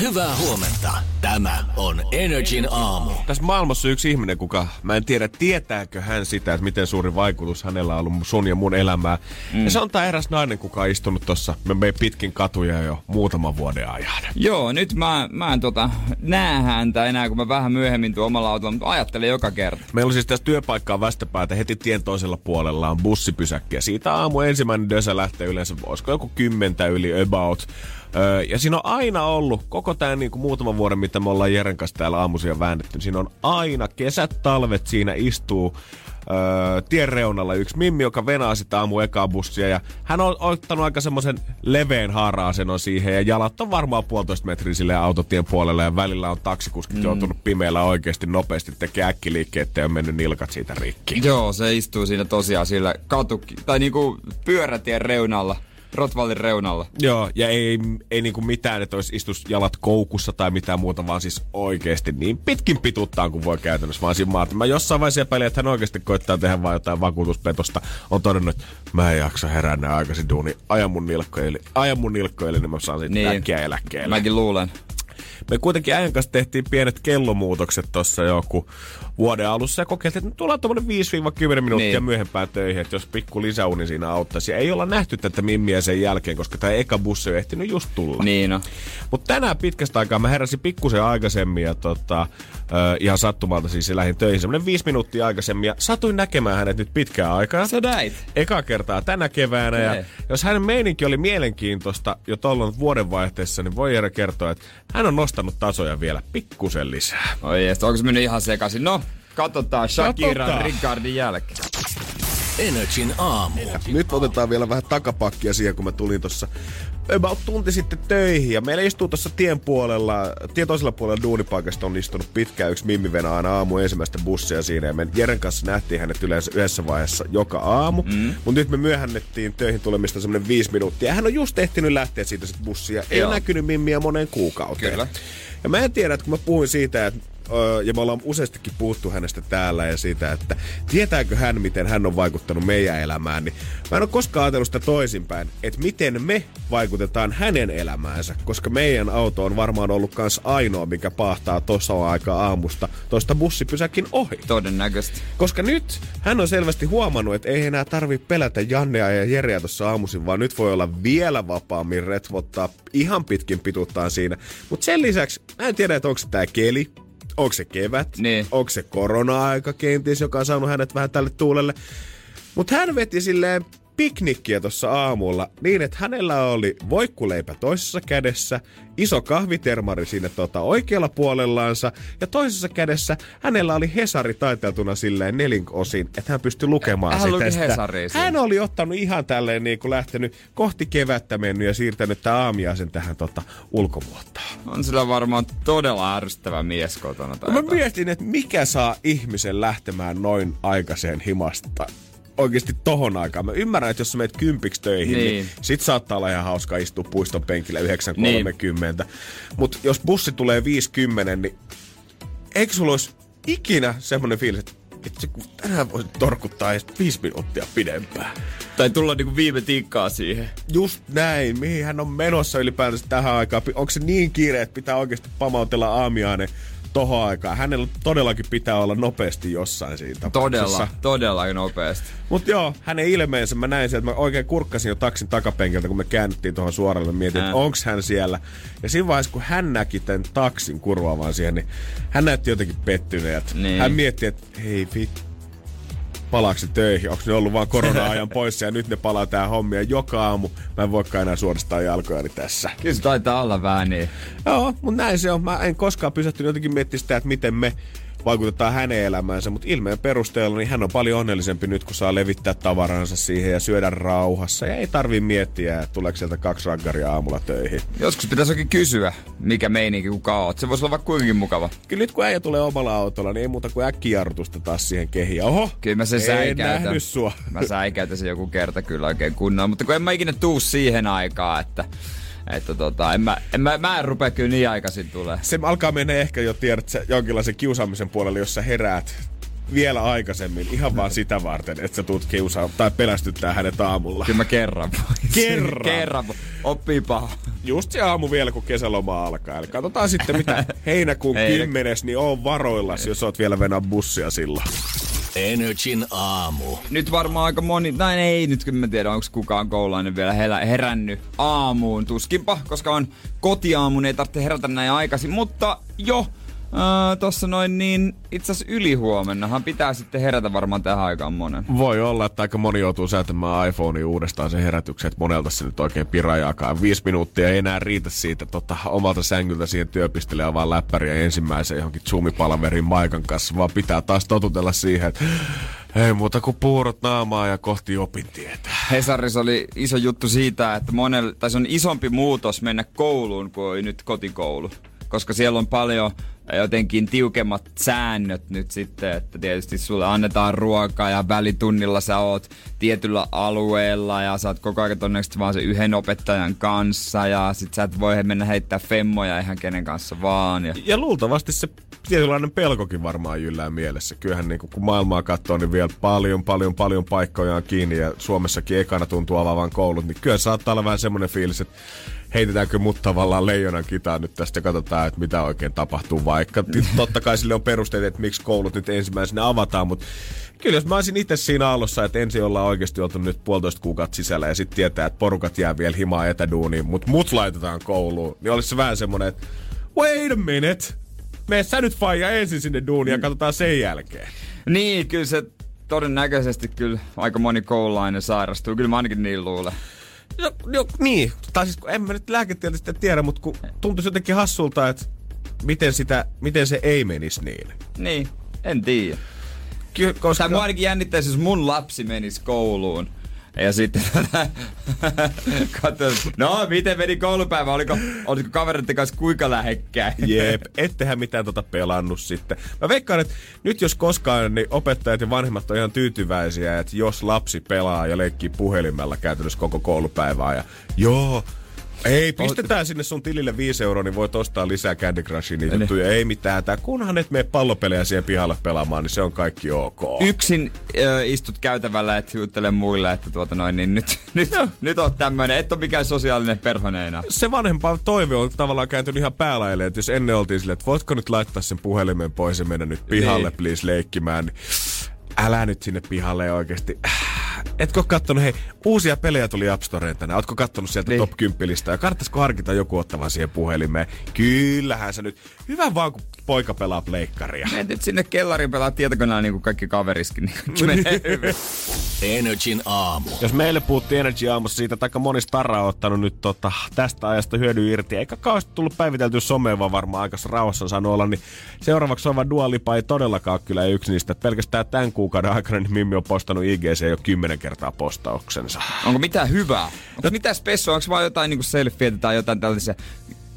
Hyvää huomenta. Tämä on Energin aamu. Tässä maailmassa on yksi ihminen, kuka, mä en tiedä, tietääkö hän sitä, että miten suuri vaikutus hänellä on ollut sun ja mun elämää. Mm. Ja se on tää eräs nainen, kuka on istunut tossa me pitkin katuja jo muutaman vuoden ajan. Joo, nyt mä, mä en tota, näe häntä enää, kun mä vähän myöhemmin tuon omalla autolla, mutta ajattelen joka kerta. Meillä on siis tässä työpaikkaa vastapäätä heti tien toisella puolella on bussipysäkki. Ja siitä aamu ensimmäinen dösä lähtee yleensä, olisiko joku kymmentä yli about. Öö, ja siinä on aina ollut, koko tämä niinku muutaman vuoden, mitä me ollaan Jeren kanssa täällä aamuisia väännetty, niin siinä on aina kesät, talvet siinä istuu öö, tien reunalla yksi mimmi, joka venaa sitä aamu ekaa bussia. Ja hän on ottanut aika semmoisen leveän haara-asennon siihen ja jalat on varmaan puolitoista metriä sille autotien puolelle ja välillä on taksikuskit mm. joutunut pimeällä oikeasti nopeasti tekemään äkkiliikkeet ja on mennyt nilkat siitä rikki. Joo, se istuu siinä tosiaan sillä katu, tai niinku pyörätien reunalla Rotvallin reunalla. Joo, ja ei, ei niinku mitään, että olisi istus jalat koukussa tai mitään muuta, vaan siis oikeasti niin pitkin pituttaan kuin voi käytännössä. Vaan siinä mä jossain vaiheessa epäilin, että hän oikeasti koittaa tehdä vain jotain vakuutuspetosta. On todennut, että mä en jaksa herää aikaisin duuni. Ajan mun nilkkoille, ajan mun nilkkoille, niin mä saan siitä niin. äkkiä eläkkeelle. Mäkin luulen. Me kuitenkin ajan kanssa tehtiin pienet kellomuutokset tuossa joku vuoden alussa ja kokeiltiin, että tullaan tuommoinen 5-10 minuuttia niin. myöhempään töihin, että jos pikku lisäuni siinä auttaisi. Ja ei olla nähty tätä mimmiä sen jälkeen, koska tämä eka bussi on ehtinyt just tulla. Niin no. Mutta tänään pitkästä aikaa mä heräsin pikkusen aikaisemmin ja tota, äh, ihan sattumalta siis lähdin töihin semmoinen viisi minuuttia aikaisemmin ja satuin näkemään hänet nyt pitkään aikaa. Sä näit? Eka kertaa tänä keväänä ja jos hänen meininki oli mielenkiintoista jo tuolloin vuodenvaihteessa, niin voi Jere kertoa, että hän on nostanut tasoja vielä pikkusen lisää. Oi onko se mennyt ihan sekaisin? No, Katsotaan Shakira Ricardin jälkeen. Energin aamu. Nyt otetaan vielä vähän takapakkia siihen, kun mä tulin tuossa about tunti sitten töihin. Ja meillä istuu tuossa tien puolella, tien toisella puolella duunipaikasta on istunut pitkään yksi Mimmi Venä aina aamu ensimmäistä bussia siinä. Ja me Jeren kanssa nähtiin hänet yleensä yhdessä vaiheessa joka aamu. Mm. Mutta nyt me myöhännettiin töihin tulemista semmoinen viisi minuuttia. Ja hän on just ehtinyt lähteä siitä sit bussia. Ei ole näkynyt Mimmiä moneen kuukauteen. Kyllä. Ja mä en tiedä, että kun mä puhuin siitä, että ja me ollaan useastikin puhuttu hänestä täällä ja siitä, että tietääkö hän, miten hän on vaikuttanut meidän elämään, niin mä en ole koskaan ajatellut sitä toisinpäin, että miten me vaikutetaan hänen elämäänsä, koska meidän auto on varmaan ollut kans ainoa, mikä pahtaa tuossa aikaa aamusta toista bussipysäkin ohi. Todennäköisesti. Koska nyt hän on selvästi huomannut, että ei enää tarvi pelätä Jannea ja Jereä tuossa aamuisin, vaan nyt voi olla vielä vapaammin retvottaa ihan pitkin pituttaan siinä. Mutta sen lisäksi, mä en tiedä, että onko tää keli, onko se kevät, niin. onko se korona-aika kenties, joka on saanut hänet vähän tälle tuulelle. Mutta hän veti silleen piknikkiä tuossa aamulla niin, että hänellä oli voikkuleipä toisessa kädessä, iso kahvitermari siinä tota oikealla puolellaansa ja toisessa kädessä hänellä oli Hesari taiteltuna silleen nelinkosin, että hän pystyi lukemaan hän sitä. Hän oli ottanut ihan tälleen niin kuin lähtenyt kohti kevättä mennyt ja siirtänyt tämä aamiaisen tähän tota ulkomuottaan. On sillä varmaan todella ärsyttävä mies kotona. Mä mietin, että mikä saa ihmisen lähtemään noin aikaiseen himasta oikeasti tohon aikaan. Mä ymmärrän, että jos sä meet kympiksi töihin, niin, niin sit saattaa olla ihan hauska istua puiston penkillä 9.30. Niin. Mutta jos bussi tulee 50, niin eikö sulla olisi ikinä semmoinen fiilis, että itse kun tänään voisi torkuttaa edes viisi minuuttia pidempään. Tai tulla niinku viime tikkaa siihen. Just näin. Mihin hän on menossa ylipäätänsä tähän aikaan? Onko se niin kiire, että pitää oikeasti pamautella aamiainen tohon aikaan. Hänellä todellakin pitää olla nopeasti jossain siitä. Todella, todella nopeasti. Mutta joo, hänen ilmeensä mä näin sieltä, mä oikein kurkkasin jo taksin takapenkiltä, kun me käännyttiin tuohon suoralle, mietin, että onks hän siellä. Ja siinä vaiheessa, kun hän näki tämän taksin kurvaamaan siihen, niin hän näytti jotenkin pettyneet. Niin. Hän mietti, että hei vittu palaaksi töihin. Onko ne ollut vaan korona-ajan poissa ja nyt ne palaa tää hommia joka aamu. Mä en voikaan enää suoristaa jalkojani tässä. Kyllä se taitaa olla vähän niin. Joo, mutta näin se on. Mä en koskaan pysähtynyt jotenkin miettiä sitä, että miten me vaikutetaan hänen elämäänsä, mutta ilmeen perusteella niin hän on paljon onnellisempi nyt, kun saa levittää tavaransa siihen ja syödä rauhassa. Ja ei tarvi miettiä, että tuleeko sieltä kaksi raggaria aamulla töihin. Joskus pitäisi oikein kysyä, mikä meininki kuka oot. Se voisi olla vaikka kuinkin mukava. Kyllä nyt kun äijä tulee omalla autolla, niin ei muuta kuin äkkijarrutusta taas siihen kehiin. Oho, Kyllä mä sen en säikäytän. sua. Mä säikäytän sen joku kerta kyllä oikein kunnolla, mutta kun en mä ikinä tuu siihen aikaan, että että tota, en mä, en mä, mä en rupea kyllä niin aikaisin tulee. Se alkaa mennä ehkä jo, tiedät, sä, jonkinlaisen kiusaamisen puolelle, jos sä heräät vielä aikaisemmin, ihan vaan sitä varten, että sä tuut kiusaa tai pelästyttää hänet aamulla. Kyllä mä kerran voin. Kerran? kerran. Oppii paha. Just se aamu vielä, kun kesäloma alkaa. Eli katsotaan sitten, mitä heinäkuun Heinä- kymmenes, niin on varoillas, jos oot vielä venää bussia silloin. Energin aamu. Nyt varmaan aika moni, tai ei nyt kun mä tiedä, onko kukaan koululainen vielä herä, herännyt aamuun. Tuskinpa, koska on kotiaamun, ei tarvitse herätä näin aikaisin. Mutta jo, äh, tossa noin niin, itse asiassa ylihuomennahan pitää sitten herätä varmaan tähän aikaan monen. Voi olla, että aika moni joutuu säätämään iPhonea uudestaan sen herätyksen, että monelta se nyt oikein pirajaakaan. Viisi minuuttia ei enää riitä siitä tota, omalta sängyltä siihen työpisteelle ja vaan läppäriä ensimmäisen johonkin Zoom-palaverin Maikan kanssa, vaan pitää taas totutella siihen, että ei muuta kuin puurot naamaa ja kohti opintietä. Hesarissa oli iso juttu siitä, että monella, tai se on isompi muutos mennä kouluun kuin nyt kotikoulu. Koska siellä on paljon jotenkin tiukemmat säännöt nyt sitten, että tietysti sulle annetaan ruokaa ja välitunnilla sä oot tietyllä alueella ja sä oot koko ajan todennäköisesti vaan se yhden opettajan kanssa ja sit sä et voi mennä heittää femmoja ihan kenen kanssa vaan. Ja Ja luultavasti se tietynlainen pelkokin varmaan jyllää mielessä. Kyllähän niin kun maailmaa katsoo, niin vielä paljon, paljon, paljon paikkoja on kiinni ja Suomessakin ekana tuntuu avaavan koulut, niin kyllä saattaa olla vähän semmoinen fiilis, että heitetäänkö mut tavallaan leijonan kitaan nyt tästä ja katsotaan, että mitä oikein tapahtuu. Vaikka totta kai sille on perusteet, että miksi koulut nyt ensimmäisenä avataan, mutta kyllä jos mä olisin itse siinä aallossa, että ensin ollaan oikeasti oltu nyt puolitoista kuukautta sisällä ja sitten tietää, että porukat jää vielä himaa etäduuniin, mutta mut laitetaan kouluun, niin olisi se vähän semmoinen, että wait a minute, mene sä nyt faija ensin sinne duuniin ja katsotaan sen jälkeen. Niin, kyllä se todennäköisesti kyllä aika moni koululainen sairastuu. Kyllä mä ainakin niin luulen. No, no niin, tai siis en mä nyt lääketieteellisesti tiedä, mutta kun tuntuisi jotenkin hassulta, että miten, sitä, miten se ei menisi niin. Niin, en tiedä. Ky- koska... Tai mua ainakin jännittäisi, jos mun lapsi menisi kouluun. Ja sitten katsoin, no miten meni koulupäivä, oliko, oliko kavereiden kanssa kuinka lähekkäin? Jep, ettehän mitään tota pelannut sitten. Mä veikkaan, että nyt jos koskaan, niin opettajat ja vanhemmat on ihan tyytyväisiä, että jos lapsi pelaa ja leikkii puhelimella käytännössä koko koulupäivää ja joo, ei, pistetään sinne sun tilille 5 euroa, niin voit ostaa lisää Candy Crushin niitä Niin. juttuja. Ei mitään. Tää, kunhan et mene pallopelejä siihen pihalle pelaamaan, niin se on kaikki ok. Yksin ö, istut käytävällä, et juttele muille, että tuota noin, niin nyt, nyt, nyt on tämmönen, et ole mikään sosiaalinen perhonen enää. se vanhempaa toive on tavallaan kääntynyt ihan päälaille, että jos ennen oltiin silleen, että voitko nyt laittaa sen puhelimen pois ja mennä nyt pihalle, Niin. please, leikkimään, niin älä nyt sinne pihalle oikeesti. Etkö kattonut, hei, uusia pelejä tuli App Storeen tänään. Ootko kattonut sieltä Niin. top 10 ja kannattaisiko harkita joku ottavan siihen puhelimeen? Kyllähän se nyt. Hyvä vaan, kun poika pelaa pleikkaria. Menet nyt sinne kellariin pelaa tietokoneella niin kuin kaikki kaveriskin, niin kaikki menee hyvin. Energin aamu. Jos meille puhuttiin Energy aamussa siitä, että aika moni starra on ottanut nyt tota, tästä ajasta hyödy irti, eikä kauheasti tullut päiviteltyä someen, vaan varmaan aika rauhassa on saanut olla, niin seuraavaksi on vaan Dua Lipa ei todellakaan kyllä yksi niistä. Pelkästään tämän kuukauden aikana niin Mimmi on postannut IGC jo kymmenen kertaa postauksensa. Onko mitään hyvää? Onko mitään spessua? Onko vaan jotain niinku selfieitä tai jotain tällaisia?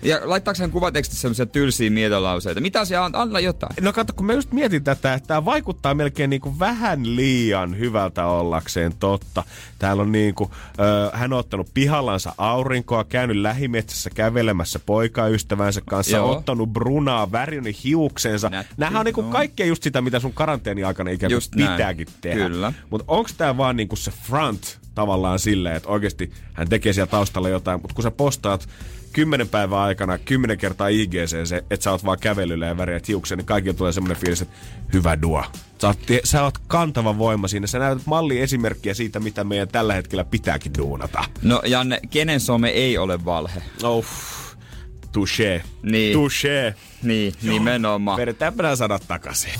Ja laittaako hän kuvatekstissä semmoisia tylsiä mietolauseita? Mitä asiaa on? Anna jotain. No kato, kun mä just mietin tätä, että tämä vaikuttaa melkein niin kuin vähän liian hyvältä ollakseen totta. Täällä on niin kuin, ö, hän on ottanut pihallansa aurinkoa, käynyt lähimetsässä kävelemässä poikaystävänsä kanssa, Joo. ottanut brunaa, värinyt hiuksensa. Nätti, Nämähän on niin kuin kaikkea just sitä, mitä sun karanteeni aikana ikään kuin Just näin. pitääkin tehdä. Mutta onko tämä vaan niin kuin se front tavallaan silleen, että oikeasti hän tekee siellä taustalla jotain, mutta kun sä postaat kymmenen päivän aikana kymmenen kertaa IGC se, että sä oot vaan kävelyllä ja väriät hiuksen, niin kaikilla tulee semmoinen fiilis, että hyvä duo. Sä oot, sä oot kantava voima siinä. Sä näytät malli esimerkkiä siitä, mitä meidän tällä hetkellä pitääkin duunata. No Janne, kenen some ei ole valhe? Oh, touché. Niin. Touché. Niin, nimenomaan. Vedetäänpä nämä sanat takaisin.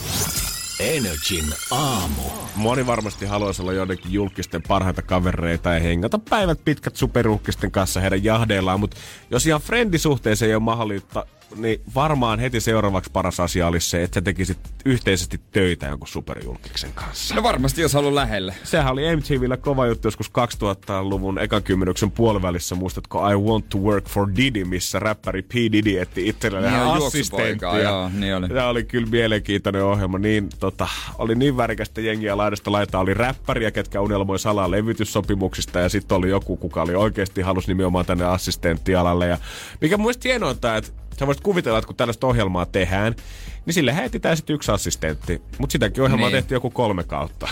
Energin aamu. Moni varmasti haluaisi olla joidenkin julkisten parhaita kavereita ja hengata päivät pitkät superuhkisten kanssa heidän jahdeillaan, mutta jos ihan friendisuhteeseen ei ole mahdollista, niin varmaan heti seuraavaksi paras asia olisi se, että sä tekisit yhteisesti töitä jonkun superjulkiksen kanssa. No varmasti, jos haluaa lähelle. Sehän oli MTVllä kova juttu joskus 2000-luvun ekan kymmenyksen puolivälissä. Muistatko I Want to Work for Diddy, missä räppäri P. Diddy etti itselleen Niin, assistenttia. joo, niin oli. Tämä oli kyllä mielenkiintoinen ohjelma. Niin, tota, oli niin värikästä jengiä laidasta laitaa. Oli räppäriä, ketkä unelmoi salaa levytyssopimuksista. Ja sitten oli joku, kuka oli oikeasti halus nimenomaan tänne assistenttialalle. Ja mikä mielestä hienointa, että sä voisit kuvitella, että kun tällaista ohjelmaa tehdään, niin sille heitetään sitten yksi assistentti. Mutta sitäkin ohjelmaa Niin. tehtiin joku kolme kautta.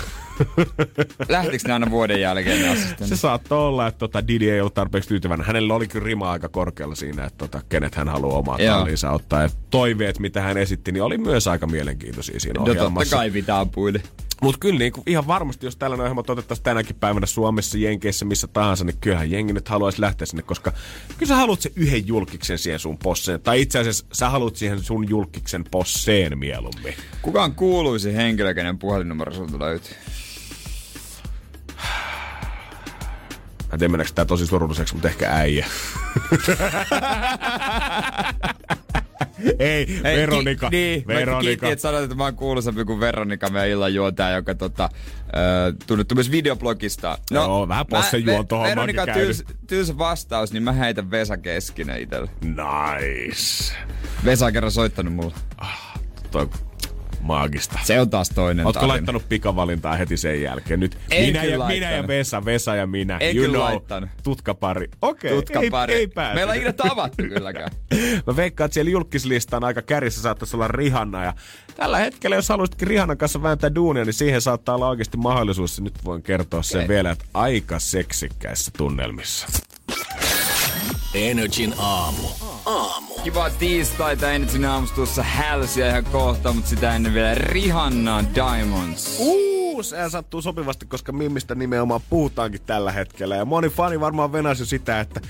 Lähtikö ne aina vuoden jälkeen ne Se saattoi olla, että tota Didi ei ollut tarpeeksi tyytyväinen. Hänellä oli kyllä rima aika korkealla siinä, että tota, kenet hän haluaa omaa talliinsa ottaa. Ja toiveet, mitä hän esitti, niin oli myös aika mielenkiintoisia siinä No totta ohjelmassa. kai pitää ampuille. Mutta kyllä niin kuin, ihan varmasti, jos tällainen ohjelma otettaisiin tänäkin päivänä Suomessa, Jenkeissä, missä tahansa, niin kyllähän jengi nyt haluaisi lähteä sinne, koska kyllä sä haluat se yhden julkiksen siihen sun posseen. Tai itse asiassa sä haluat siihen sun julkiksen posseen mieluummin. Kuka on kuuluisin henkilö, kenen puhelinnumero sulta löytyy? Mä en tiedä, meneekö tää tosi surulliseksi, mutta ehkä äijä. Ei, Ei, Veronika. Ki- niin, Veronika. Veronika. että sanoit, että mä oon kuuluisampi kuin Veronika, meidän illan juontaja, joka tota, äh, tunnettu myös videoblogista. No, Joo, vähän possen mä- juonto hommakin Veronika tyls, tylsä vastaus, niin mä heitän Vesa Keskinen itselle. Nice. Vesa on kerran soittanut mulle. Toi maagista. Se on taas toinen Ootko tarina. laittanut pikavalintaa heti sen jälkeen? Nyt En minä, ja, minä ja. Vesa, Vesa ja minä. En you kyllä know, laittanut. tutkapari. Okei, okay, Tutkapari. ei, ei pääse. Meillä on ikinä tavattu kylläkään. Mä veikkaan, että siellä julkislistan aika kärjissä saattaisi olla Rihanna. Ja tällä hetkellä, jos haluaisitkin Rihannan kanssa vääntää duunia, niin siihen saattaa olla oikeasti mahdollisuus. Ja Nyt voin kertoa sen Okei. vielä, että aika seksikkäissä tunnelmissa. Energin aamu. Kiva tiistaita, Energyn aamussa tuossa hälsiä ihan kohta, mutta sitä ennen vielä Rihanna Diamonds. Uu, se sattuu sopivasti, koska Mimmistä nimenomaan puhutaankin tällä hetkellä. Ja moni fani varmaan venasi jo sitä, että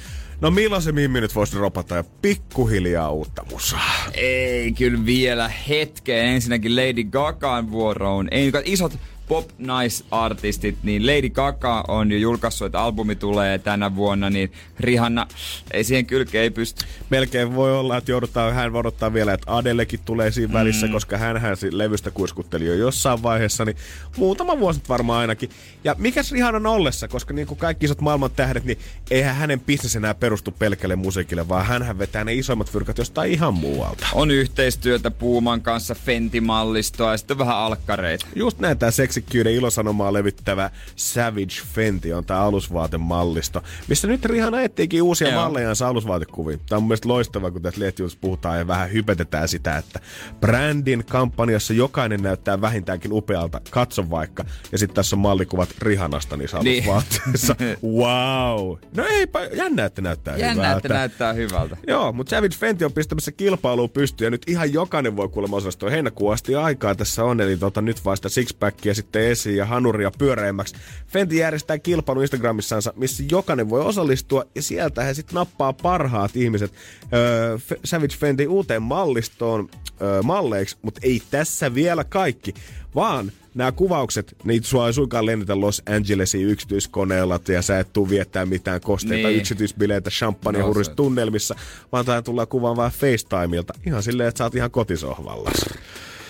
no milloin se Mimmi nyt voisi ropata ja pikkuhiljaa uutta musaa. Ei kyllä vielä hetkeen. Ensinnäkin Lady Gagaan vuoroon. Ei isot pop naisartistit, niin Lady Gaga on jo julkaissut, että albumi tulee tänä vuonna, niin Rihanna ei siihen kylkeen ei pysty. Melkein voi olla, että joudutaan, hän odottaa vielä, että Adelekin tulee siinä välissä, koska hän levystä kuiskutteli jo jossain vaiheessa, niin muutama vuosi varmaan ainakin. Ja mikäs Rihannan ollessa, koska niin kuin kaikki isot maailman tähdet, niin eihän hänen bisnes enää perustu pelkälle musiikille, vaan hän vetää ne isoimmat fyrkat jostain ihan muualta. On yhteistyötä Puuman kanssa, Fenty-mallistoa ja sitten vähän alkkareita. Just näin tää seksikkyyden ilosanomaa levittävä Savage Fenty on tää alusvaatemallisto, missä nyt Rihanna etsiikin uusia Joo. mallejansa alusvaatekuviin. Tää on mun mielestä loistavaa, kun tässä lehtijutussa puhutaan ja vähän hypetetään sitä, että brändin kampanjassa jokainen näyttää vähintäänkin upealta. Katso vaikka. Ja sitten tässä on mallikuvat Rihannasta niissä Niin. alusvaatteissa. wow. No eipä, jännä, että näyttää Jännä, hyvältä. että näyttää hyvältä. Joo, mutta Savage Fenty on pistämässä kilpailuun pystyyn ja nyt ihan jokainen voi kuulemma osallistua. Heinäkuun asti aikaa tässä on, eli tota, nyt vaan sitä sixpackia sitten esiin ja hanuria pyöreämmäksi. Fenty järjestää kilpailu Instagramissansa, missä jokainen voi osallistua ja sieltä he sitten nappaa parhaat ihmiset öö, F- Savage Fenty uuteen mallistoon öö, malleiksi, mutta ei tässä vielä kaikki, vaan nämä kuvaukset, niitä sua ei suinkaan lennetä Los Angelesiin yksityiskoneella ja sä et tuu viettää mitään kosteita Niin. yksityisbileitä champagne No, tunnelmissa, vaan tää tullaan kuvaan vaan FaceTimeilta. Ihan silleen, että sä oot ihan kotisohvalla.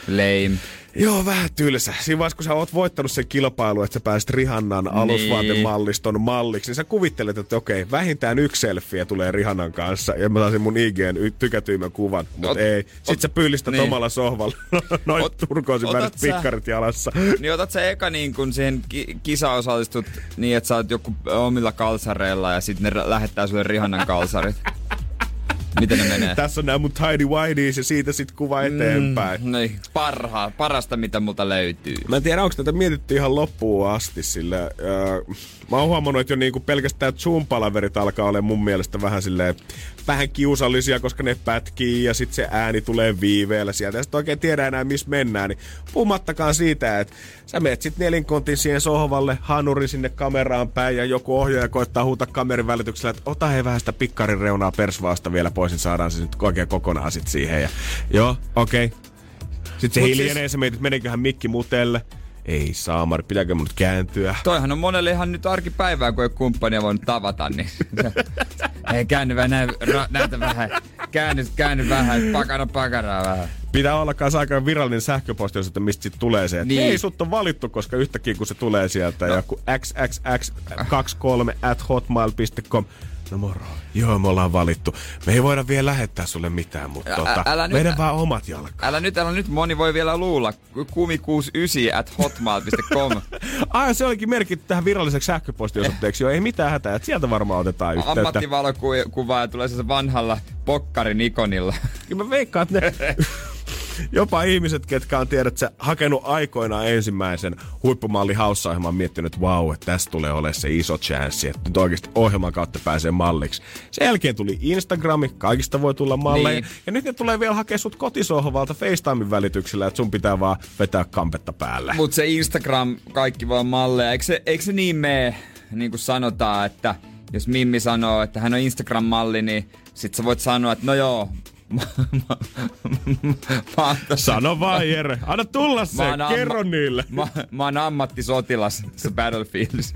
Lame. Joo, vähän tylsä. Siinä vaiheessa, kun sä oot voittanut sen kilpailun, että sä pääsit Rihannan Niin. alusvaatemalliston malliksi, niin sä kuvittelet, että okei, vähintään yksi selfie tulee Rihannan kanssa, ja mä saisin mun IGn y- tykätyimmän kuvan, mutta ei. Sit ot- sä pyllistät niin. omalla sohvalla noin Ot- turkoosin sä- pikkarit jalassa. Niin otat sä eka niin kun siihen ki- kisa osallistut niin, että sä oot joku omilla kalsareilla ja sitten ne lähettää sulle Rihannan kalsarit. Miten ne menee? Tässä on nämä mun tidy whiteys ja siitä sit kuva eteenpäin. Mm, niin, parha, parasta mitä multa löytyy. Mä en tiedä, onko tätä mietitty ihan loppuun asti, sillä äh, mä oon huomannut, että jo niinku pelkästään Zoom-palaverit alkaa olla mun mielestä vähän silleen, vähän kiusallisia, koska ne pätkii ja sitten se ääni tulee viiveellä sieltä. Ja sit oikein tiedä enää, missä mennään. Niin puhumattakaan siitä, että sä meet sit nelinkontin siihen sohvalle, hanuri sinne kameraan päin ja joku ohjaaja koittaa huuta kamerin välityksellä, että ota hei vähän sitä pikkarin reunaa persvaasta vielä pois, niin saadaan se nyt oikein kokonaan sit siihen. Ja, joo, okei. Okay. Sitten se Mut hiljenee, siis... sä mietit, meniköhän mikki mutelle. Ei saamari, pitääkö mun nyt kääntyä? Toihan on monelle ihan nyt arkipäivää, kun ei kumppania voinut tavata, niin Hei, käänny vähän, näy, ra, näytä vähän. Käänny, käänny vähän, pakana pakaraa vähän. Pitää olla kanssa aika virallinen sähköposti, että mistä sit tulee se, että Niin. hei, sut on valittu, koska yhtäkkiä kun se tulee sieltä, no. joku xxx23 at hotmail.com, no moro, joo me ollaan valittu. Me ei voida vielä lähettää sulle mitään, mutta tota, älä nyt- meidän vaan omat jalkat. Älä nyt, älä nyt, moni voi vielä luulla. Kumi69 at hotmail.com. Ai, se olikin merkitty tähän viralliseksi sähköpostiosoitteeksi. Joo, ei mitään hätää, että sieltä varmaan otetaan yhteyttä. Ammattivalokuva ja tulee se vanhalla pokkarin ikonilla. Kyllä mä veikkaan, että ne, jopa ihmiset, ketkä on tiedät, sä, hakenut aikoinaan ensimmäisen huippumalli haussa-ohjelman miettinyt, että vau, että tästä tulee olemaan se iso chanssi, että nyt oikeasti ohjelman kautta pääsee malliksi. Sen jälkeen tuli Instagrami, kaikista voi tulla malleja. Niin. Ja nyt ne tulee vielä hakea sut kotisohvalta FaceTimein välityksellä, että sun pitää vaan vetää kampetta päälle. Mutta se Instagram, kaikki vaan malleja. Eikö se, eikö se niin mene, niin kuin sanotaan, että jos Mimmi sanoo, että hän on Instagram-malli, niin sit sä voit sanoa, että no joo, mä, mä, mä, tässä- Sano vaan, Jere. Anna tulla se. mä oon Kerro niille. Mä, mä oon ammattisotilas se Battlefields.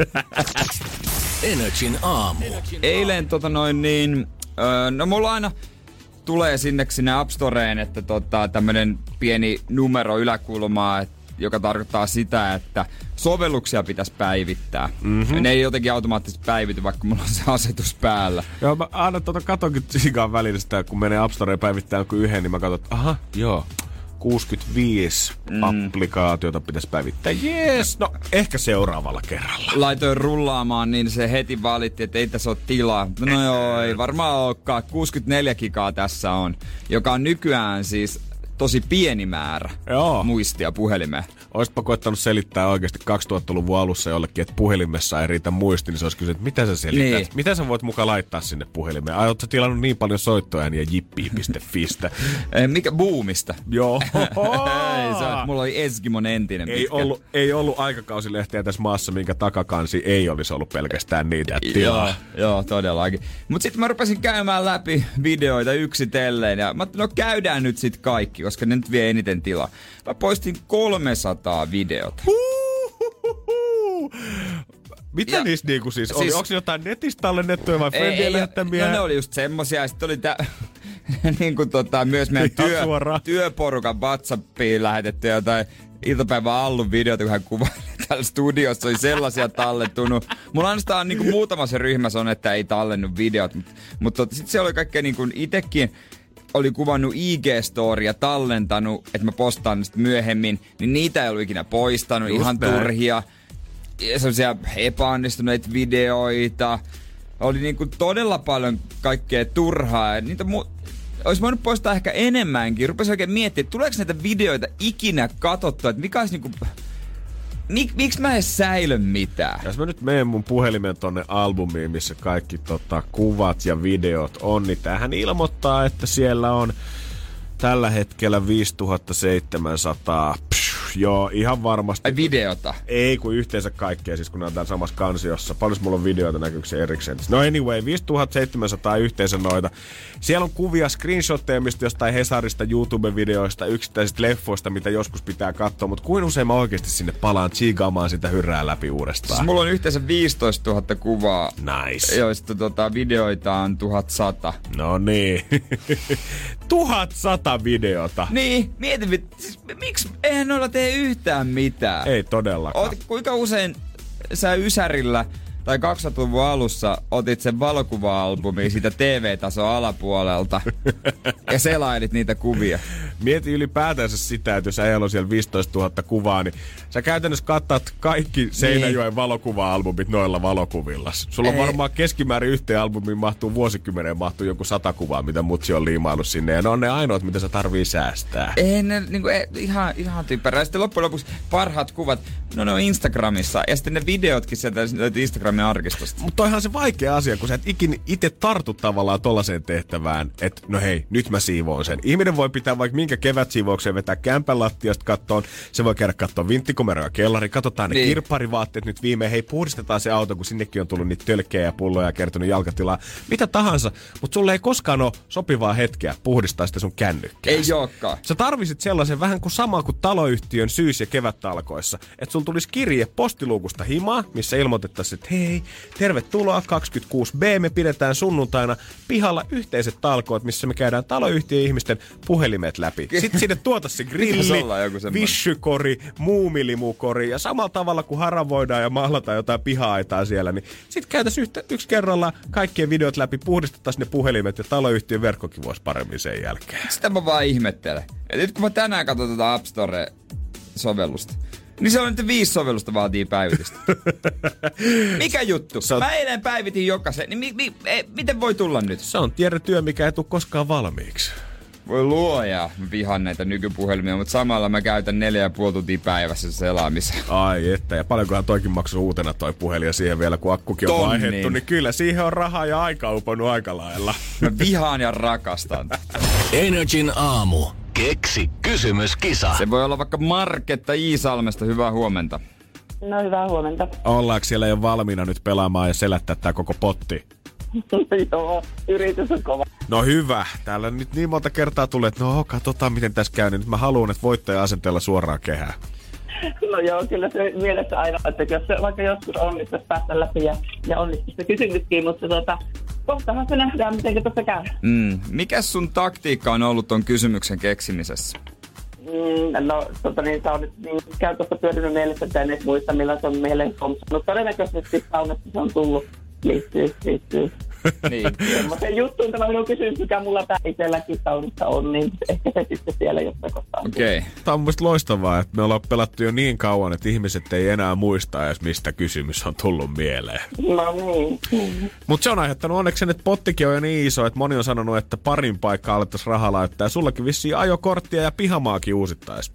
Energin aamu. Eilen tota noin niin, öö, no mulla aina tulee sinne sinne App Storeen, että tota, tämmönen pieni numero yläkulmaa, et, joka tarkoittaa sitä, että sovelluksia pitäisi päivittää. Mm-hmm. Ne ei jotenkin automaattisesti päivity, vaikka mulla on se asetus päällä. Joo, mä aina tuota katonkin sikaan välillä sitä, kun menee App Storeen päivittää joku yhden, niin mä katson, että aha, joo, 65 mm. applikaatiota pitäisi päivittää. Jees, no ehkä seuraavalla kerralla. Laitoin rullaamaan, niin se heti valitti, että ei tässä ole tilaa. No joo, ei varmaan olekaan. 64 gigaa tässä on, joka on nykyään siis tosi pieni määrä Joo. muistia puhelimeen. Oisitpa koettanut selittää oikeasti 2000-luvun alussa jollekin, että puhelimessa ei riitä muisti, niin se olisi kysynyt, että mitä sä selität? Niin. Niin. Mitä sä voit mukaan laittaa sinne puhelimeen? Ai, sä tilannut niin paljon soittoääniä jippi.fistä? Eh, Mikä boomista? Joo. Ei, se, on- mulla oli Eskimon entinen ei, pitkä. ollut, ei ollut aikakausilehtiä tässä maassa, minkä takakansi ei olisi ollut pelkästään niitä Joo, tilaa. joo, todellakin. Mut sitten mä rupesin käymään läpi videoita yksitellen ja mä no käydään nyt sit kaikki, koska ne nyt vie eniten tilaa. Mä poistin 300 videota. Mitä Ja- niistä niinku siis, oli? siis- Onko jotain netistä tallennettuja vai friendien lähettämiä? no ne oli just semmosia. Ja sitten oli tää, niin kuin tota, myös meidän Ihan työ, suoraan. työporukan WhatsAppiin lähetetty jotain iltapäivän Allun videota, kun hän kuvaili täällä studiossa, oli sellaisia tallettunut. Mulla ainoastaan niin kuin muutamassa ryhmässä on, että ei tallennut videot, mutta, mutta sitten se oli kaikkea niin kuin itekin oli kuvannut IG-storia, tallentanut, että mä postaan ne sit myöhemmin, niin niitä ei ollut ikinä poistanut, Just ihan näin. turhia. Sellaisia epäonnistuneita videoita. Oli niinku todella paljon kaikkea turhaa. Niitä mu- olisi voinut poistaa ehkä enemmänkin. Rupesin oikein miettimään, että tuleeko näitä videoita ikinä katsottua, että mikä olisi niinku... Mik, miksi mä edes säilön mitään? Jos mä nyt menen mun puhelimen tonne albumiin, missä kaikki tota, kuvat ja videot on, niin tähän ilmoittaa, että siellä on tällä hetkellä 5700. Psh, joo, ihan varmasti. Ai videota. Ei, kun yhteensä kaikkea, siis kun ne on täällä samassa kansiossa. Paljon mulla on videoita näkyykö se erikseen. No anyway, 5700 yhteensä noita. Siellä on kuvia, screenshotteja, mistä jostain Hesarista, YouTube-videoista, yksittäisistä leffoista, mitä joskus pitää katsoa. Mutta kuin usein mä oikeasti sinne palaan chigaamaan sitä hyrää läpi Siis uudestaan. mulla on yhteensä 15 000 kuvaa, Nice. joista tota, videoita on 1100. No niin. 1100 videota. Niin, mietin, siis, miksi eihän noilla tee yhtään mitään? Ei todellakaan. Oot, kuinka usein sä Ysärillä tai 2000-luvun alussa otit sen valokuva-albumin siitä TV-tason alapuolelta ja selailit niitä kuvia. Mieti ylipäätänsä sitä, että jos äijällä on siellä 15 000 kuvaa, niin sä käytännössä katsot kaikki Seinäjoen niin. valokuva-albumit noilla valokuvilla. Sulla on Ei. varmaan keskimäärin yhteen albumiin mahtuu vuosikymmeneen mahtuu joku sata kuvaa, mitä mutsi on liimaillut sinne. Ja ne on ne ainoat, mitä sä tarvii säästää. Ei ne niinku, ei, ihan, ihan typerää. Sitten loppujen lopuksi parhaat kuvat, no ne on Instagramissa. Ja sitten ne videotkin sieltä löytyy Instagramin arkistosta. Mutta toihan se vaikea asia, kun sä et ikin itse tartu tavallaan tollaiseen tehtävään, että no hei, nyt mä siivoon sen. Ihminen voi pitää vaikka minkä kevät siivoukseen vetää kämpän lattiasta kattoon. Se voi käydä kattoon vinttikomeroja kellari, katsotaan ne Niin. kirpparivaatteet nyt viimein. Hei, puhdistetaan se auto, kun sinnekin on tullut niitä tölkkejä ja pulloja ja kertonut jalkatilaa. Mitä tahansa, mutta sulle ei koskaan ole sopivaa hetkeä puhdistaa sitä sun kännykkää. Ei olekaan. Sä tarvisit sellaisen vähän kuin sama kuin taloyhtiön syys- ja kevättalkoissa. Että sulla tulisi kirje postiluukusta himaa, missä ilmoitettaisiin, että hei, hei, tervetuloa 26B, me pidetään sunnuntaina pihalla yhteiset talkoot, missä me käydään taloyhtiön ihmisten puhelimet läpi. Sitten sinne tuota se grilli, vishykori, muumilimukori ja samalla tavalla kuin haravoidaan ja mahlataan jotain piha-aitaa siellä, niin sitten käytäisiin yhtä, yksi kerralla kaikkien videot läpi, puhdistettaisiin ne puhelimet ja taloyhtiön verkkokin voisi paremmin sen jälkeen. Sitä mä vaan ihmettelen. Et nyt kun mä tänään katson tätä App Store-sovellusta, niin se on nyt viisi sovellusta vaatii päivitystä. Mikä juttu? On- Mä eilen päivitin jokaisen. Niin mi, mi, e, miten voi tulla nyt? Se on tiedä mikä ei tule koskaan valmiiksi. Voi luoja, mä vihaan näitä nykypuhelimia, mutta samalla mä käytän neljä ja puoli tuntia päivässä selaamiseen. Ai että, ja paljonkohan toikin maksoi uutena toi puhelin ja siihen vielä kun akkukin on Tonnin. vaihdettu, niin kyllä siihen on rahaa ja aika uponnut aika lailla. Mä vihaan ja rakastan. Energin aamu. Keksi kysymyskisa. Se voi olla vaikka Marketta Iisalmesta. Hyvää huomenta. No hyvää huomenta. Ollaanko siellä jo valmiina nyt pelaamaan ja selättää tää koko potti? Joo, yritys on kova. No hyvä. Täällä nyt niin monta kertaa tulee, että no katsotaan miten tässä käy. Nyt mä haluan, että voittaja asenteella suoraan kehään. No joo, kyllä se mielessä aina, että jos se vaikka joskus onnistuisi päästä läpi ja, ja onnistuisi se kysymyskin, mutta tota, kohtahan se nähdään, miten tässä käy. Mm. Mikäs sun taktiikka on ollut ton kysymyksen keksimisessä? Mm, no, tota niin, tämä on nyt niin, käy tuossa pyörinyt mielessä, että en edes muista, millä se on mieleen kompsannut. Todennäköisesti saunasta se on tullut. Niin. Semmoisen juttuun tämä minun kysymys, mikä mulla tää itselläkin saunassa on, niin ehkä se sitten siellä jossain kohtaa on. Okei. Okay. Tämä on mun mielestä loistavaa, että me ollaan pelattu jo niin kauan, että ihmiset ei enää muista edes, mistä kysymys on tullut mieleen. No niin. Mm. Mutta se on aiheuttanut onneksi sen, että pottikin on jo niin iso, että moni on sanonut, että parin paikkaa alettaisiin rahaa laittaa. Ja sullakin vissiin ajokorttia ja pihamaakin uusittais.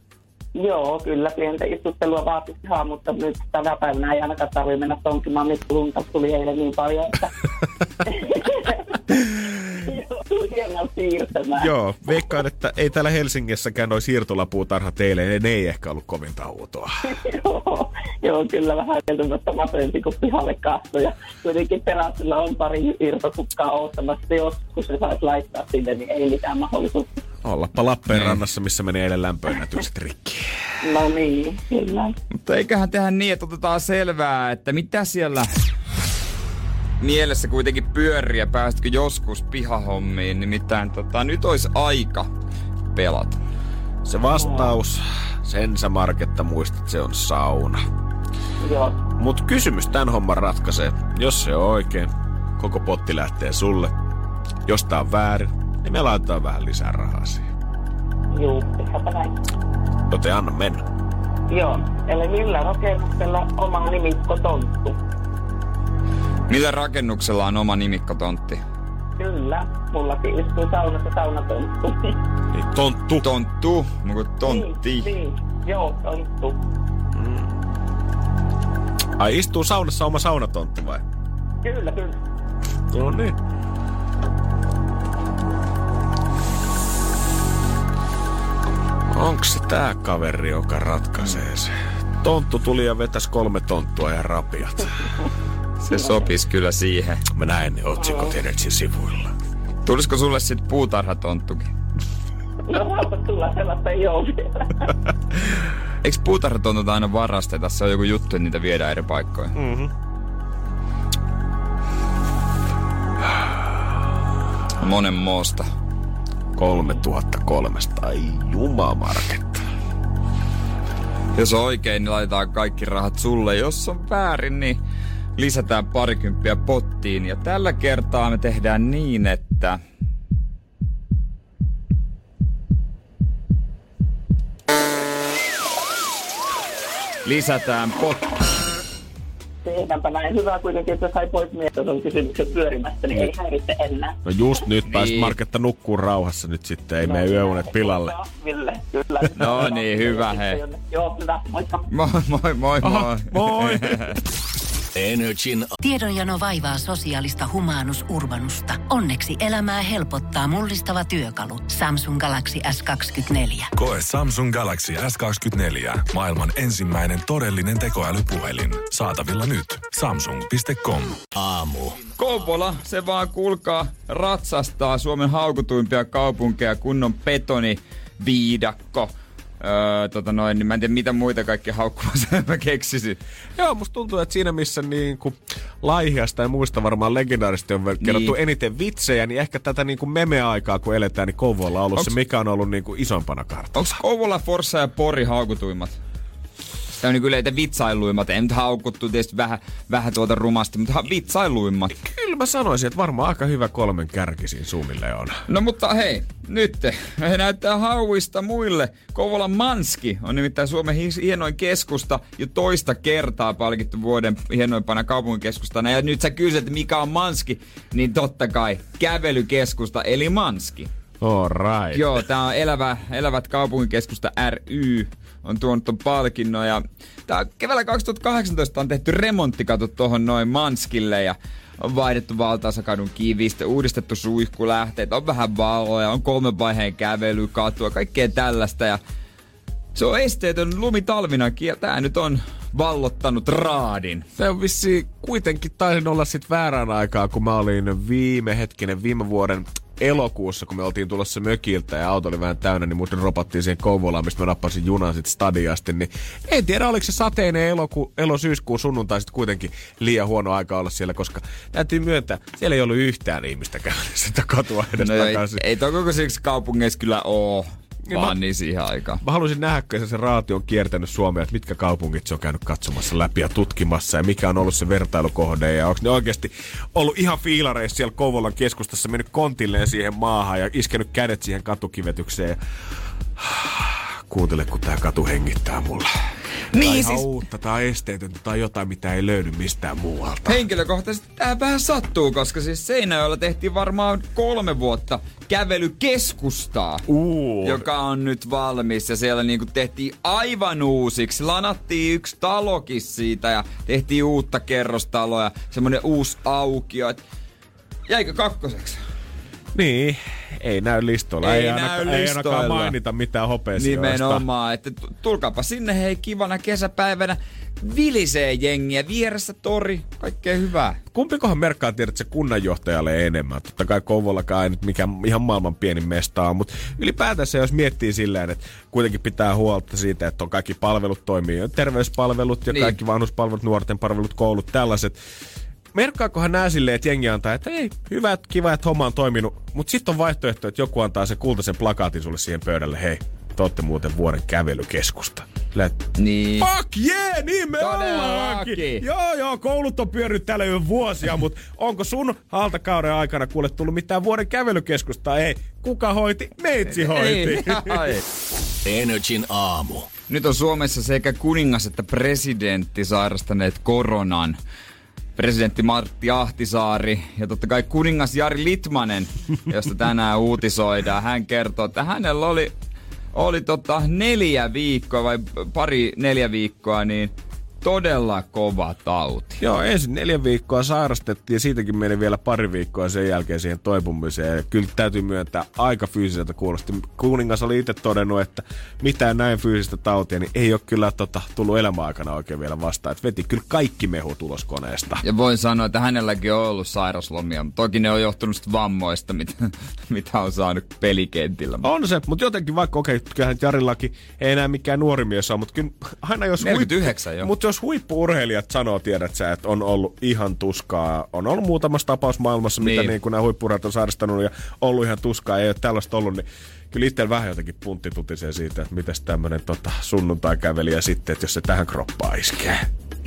Joo, kyllä pientä istuttelua vaatisi ihan, mutta nyt tänä päivänä ei ainakaan tarvitse mennä tonkimaan, nyt lunta tuli eilen niin paljon, että Joo, siirtämään. Veikkaan, että ei täällä Helsingissäkään noin siirtolapuutarhat eilen, ne ei ehkä ollut kovinta huutoa. joo, joo, kyllä vähän kieltämättä masensi, kun pihalle katsoi. Ja kuitenkin terassilla on pari irtokukkaa oottamassa, joskus se saisi laittaa sinne, niin ei mitään mahdollisuutta. Ollapa Lappeenrannassa, missä meni eilen lämpöennätykset rikki. No niin, kyllä. Mutta eiköhän tehdä niin, että otetaan selvää, että mitä siellä mielessä kuitenkin pyörii ja päästkö joskus pihahommiin. Nimittäin tota, nyt olisi aika pelata. Se vastaus, sen sä Marketta muistat, se on sauna. Joo, Mut kysymys tämän homman ratkaisee. Jos se on oikein, koko potti lähtee sulle. Jos tää on väärin, niin me laitetaan vähän lisää rahaa siihen. juu, tehdäänpä näin. Joten anna mennä. Joo, eli millä rakennuksella oma nimikko tonttu? Millä rakennuksella on oma nimikkotontti? Kyllä, mullakin istuu saunassa saunatonttu. Niin tonttu. Tonttu, onko tontti? Niin, niin, joo, tonttu. Ai istuu saunassa oma saunatontti vai? Kyllä, kyllä. No niin. Onks se tää kaveri, joka ratkaisee se? Tonttu tuli ja vetäs kolme tonttua ja rapiat. Se sopis kyllä siihen. Mä näen ne otsikot Energyn sivuilla. Tulisiko sulle sit puutarhatonttukin? No saapa tulla sellaista ei ole vielä. Eikö puutarhatontut aina varasteta? Se on joku juttu, että niitä viedään eri paikkoihin. Mm-hmm. Monen moosta. 3300. Ai jumamarketta. Jos on oikein, niin laitetaan kaikki rahat sulle. Jos on väärin, niin lisätään parikymppiä pottiin. Ja tällä kertaa me tehdään niin, että... Lisätään potti. Tehdäänpä näin. Hyvä kuitenkin, että sai pois mieltä tuon kysymyksen pyörimästä, niin ei häiritse enää. No just nyt niin. pääsit Niin. Marketta nukkuu rauhassa nyt sitten. Ei mene yöunet pilalle. Ville, kyllä. No niin, hyvä, hei. Joo, hyvä. Moikka. Moi moi moi moi. moi. Energin Tiedonjano vaivaa sosiaalista humanus urbanusta. Onneksi elämää helpottaa mullistava työkalu. Samsung Galaxy S24. Koe Samsung Galaxy S24. Maailman ensimmäinen todellinen tekoälypuhelin. Saatavilla nyt. Samsung.com. aamu. Kouvola, se vaan kuulkaa ratsastaa Suomen haukutuimpia kaupunkeja, kunnon betoni viidakko. Öö, tota noin, niin mä en tiedä mitä muita kaikki haukkumassa mä keksisin. Joo, musta tuntuu, että siinä missä niin kuin Laihiasta ja muista varmaan legendaarisesti on kerrottu niin. eniten vitsejä, niin ehkä tätä niin kuin meme-aikaa, kun eletään, niin Kouvola on ollut Onks, se, mikä on ollut niin kuin isompana kartalla. Onko Kouvola, Forssa ja Pori haukutuimmat? Tämä on niin yleitä vitsailuimmat. Ei nyt haukuttu tietysti vähän, vähän tuota rumasti, mutta vitsailuimmat. Kyllä mä sanoisin, että varmaan aika hyvä kolmen kärki siinä suunnilleen on. No mutta hei, nyt he näyttää hauista muille. Kouvolan Manski on nimittäin Suomen hienoin keskusta jo toista kertaa palkittu vuoden hienoimpana kaupunkikeskustana. Ja nyt sä kysyt, mikä on Manski, niin totta kai kävelykeskusta eli Manski. All right. Joo, tää on elävä, Elävät kaupunkikeskusta ry on tuonut ton palkinnon. Ja tää keväällä 2018 on tehty remonttikatu tuohon noin Manskille ja on vaihdettu valtaansa kadun kivistä, uudistettu suihkulähteet, on vähän valoja, on kolmen vaiheen kävely, katua, kaikkea tällaista. Ja se on esteetön lumitalvinakin ja tää nyt on vallottanut raadin. Se on vissi kuitenkin taisin olla sit väärään aikaa, kun mä olin viime hetkinen, viime vuoden elokuussa, kun me oltiin tulossa mökiltä ja auto oli vähän täynnä, niin mut ropattiin siihen Kouvolaan, mistä mä nappasin junan sit stadiasti, niin en tiedä, oliko se sateinen eloku, elo syyskuun sunnuntai sitten kuitenkin liian huono aika olla siellä, koska täytyy myöntää, siellä ei ollut yhtään ihmistä käynnissä sitä katua edes no takaisin. Ei, ei kokoisiksi kaupungeissa kyllä oo niin vaan mä, niin siihen aikaan. Mä haluaisin nähdä, kun se raati on kiertänyt Suomea, että mitkä kaupungit se on käynyt katsomassa läpi ja tutkimassa ja mikä on ollut se vertailukohde ja onko ne oikeasti ollut ihan fiilareissa siellä Kouvolan keskustassa mennyt kontilleen siihen maahan ja iskenyt kädet siihen katukivetykseen. Kuuntele, kun tää katu hengittää mulle. Niin, tai siis... uutta tai esteetöntä tai jotain, mitä ei löydy mistään muualta. Henkilökohtaisesti tämä vähän sattuu, koska siis Seinäjoella tehtiin varmaan kolme vuotta kävelykeskustaa, uh. joka on nyt valmis. Ja siellä niinku tehtiin aivan uusiksi. Lanattiin yksi talokin siitä ja tehtiin uutta kerrostaloa ja semmonen uusi aukio. jäikö kakkoseksi? Niin, ei näy listoilla. Ei, ei, näy ainakaan, listoilla. ei ainakaan mainita mitään hopeisijoista. Nimenomaan, että tulkaapa sinne hei kivana kesäpäivänä. Vilisee jengiä, vieressä tori, kaikkea hyvää. Kumpikohan merkkaa tiedät se kunnanjohtajalle enemmän? Totta kai Kouvolakaan ei nyt mikään ihan maailman pienin mesta on, mutta ylipäätänsä jos miettii silleen, että kuitenkin pitää huolta siitä, että on kaikki palvelut toimii, terveyspalvelut ja niin. kaikki vanhuspalvelut, nuorten palvelut, koulut, tällaiset merkkaakohan nää silleen, että jengi antaa, että ei, hyvä, kiva, että homma on toiminut. Mutta sitten on vaihtoehto, että joku antaa sen kultaisen plakaatin sulle siihen pöydälle. Hei, te ootte muuten vuoden kävelykeskusta. Let... Niin. Fuck yeah, niin me ollaankin. Joo, joo, koulut on pyörinyt täällä jo vuosia, mutta onko sun haltakauden aikana kuule tullut mitään vuoden kävelykeskusta? Ei. Kuka hoiti? Meitsi hoiti. Ei. Energin aamu. Nyt on Suomessa sekä kuningas että presidentti sairastaneet koronan presidentti Martti Ahtisaari ja totta kai kuningas Jari Litmanen, josta tänään uutisoidaan. Hän kertoo, että hänellä oli, oli tota neljä viikkoa vai pari neljä viikkoa, niin todella kova tauti. Joo, ensin neljä viikkoa sairastettiin ja siitäkin meni vielä pari viikkoa sen jälkeen siihen toipumiseen. Ja kyllä täytyy myöntää, aika fyysiseltä kuulosti. Kuningas oli itse todennut, että mitään näin fyysistä tautia, niin ei ole kyllä tota, tullut elämäaikana oikein vielä vastaan. Että veti kyllä kaikki mehu tulos koneesta. Ja voin sanoa, että hänelläkin on ollut sairaslomia, mutta toki ne on johtunut vammoista, mitä, mitä on saanut pelikentillä. On se, mutta jotenkin vaikka, okei, okay, kyllähän Jarillakin ei enää mikään nuori mies ole, mutta kyllä aina jos... 49 huippu, jo. Mutta jos huippuurheilijat sanoo, tiedät sä, että on ollut ihan tuskaa. On ollut muutamassa tapaus maailmassa, niin. mitä niin kuin nämä huippuurheilijat on sairastanut ja ollut ihan tuskaa. Ei ole tällaista ollut, niin kyllä itse vähän jotenkin puntti tutisee siitä, että miten tämmöinen tota, sunnuntai-kävelijä sitten, että jos se tähän kroppaan iskee.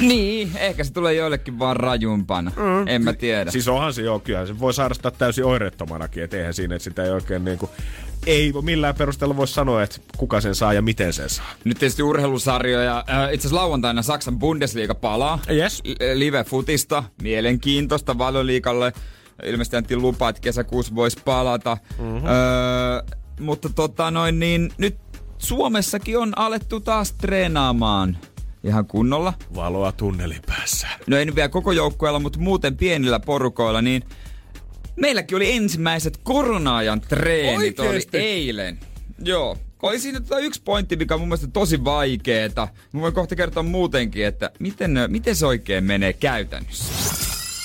Niin, ehkä se tulee joillekin vaan rajumpana. Mm. En mä tiedä. Siis onhan se joo, kyllä se voi sairastaa täysin oireettomanakin, että eihän siinä, että sitä ei oikein niinku, ei millään perusteella voi sanoa, että kuka sen saa ja miten sen saa. Nyt tietysti urheilusarjoja. Äh, itse asiassa lauantaina Saksan Bundesliga palaa. Yes. Live-futista. Mielenkiintoista valioliikalle. Ilmeisesti antiin lupa, että kesäkuussa voisi palata. Mm-hmm. Öö, mutta tota noin, niin nyt Suomessakin on alettu taas treenaamaan ihan kunnolla. Valoa tunnelipäässä. No ei nyt vielä koko joukkueella, mutta muuten pienillä porukoilla, niin meilläkin oli ensimmäiset korona-ajan treenit Oikeesti? oli eilen. Joo. Oli siinä tota yksi pointti, mikä on mun mielestä tosi vaikeeta. Mä voin kohta kertoa muutenkin, että miten, miten se oikein menee käytännössä.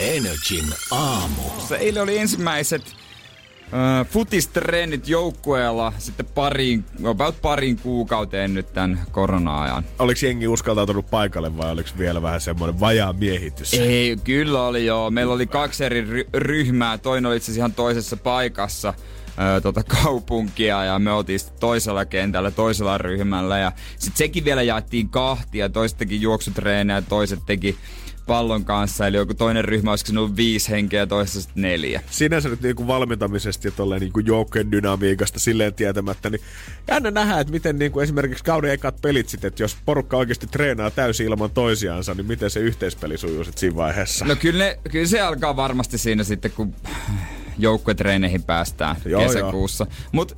Energin aamu. Se eilen oli ensimmäiset Öö, futistreenit joukkueella sitten pariin, about parin kuukauteen nyt tämän korona-ajan. Oliko jengi uskaltautunut paikalle vai oliko vielä vähän semmoinen vajaa miehitys? Ei, kyllä oli joo. Meillä oli kaksi eri ry- ryhmää. Toinen oli itse ihan toisessa paikassa öö, tota kaupunkia ja me oltiin toisella kentällä, toisella ryhmällä. Ja sitten sekin vielä jaettiin kahtia. Toiset teki juoksutreenejä, toiset teki pallon kanssa. Eli joku toinen ryhmä, olisiko ollut viisi henkeä ja toisessa sitten neljä. Sinänsä nyt niinku valmentamisesta ja tolleen niinku joukkojen dynamiikasta silleen tietämättä, niin jännä nähdä, että miten niinku esimerkiksi kauden ekat pelit sitten, että jos porukka oikeasti treenaa täysin ilman toisiansa, niin miten se yhteispeli sujuu sitten siinä vaiheessa. No kyllä, ne, kyllä se alkaa varmasti siinä sitten, kun joukkuetreeneihin päästään Joo, kesäkuussa. Mutta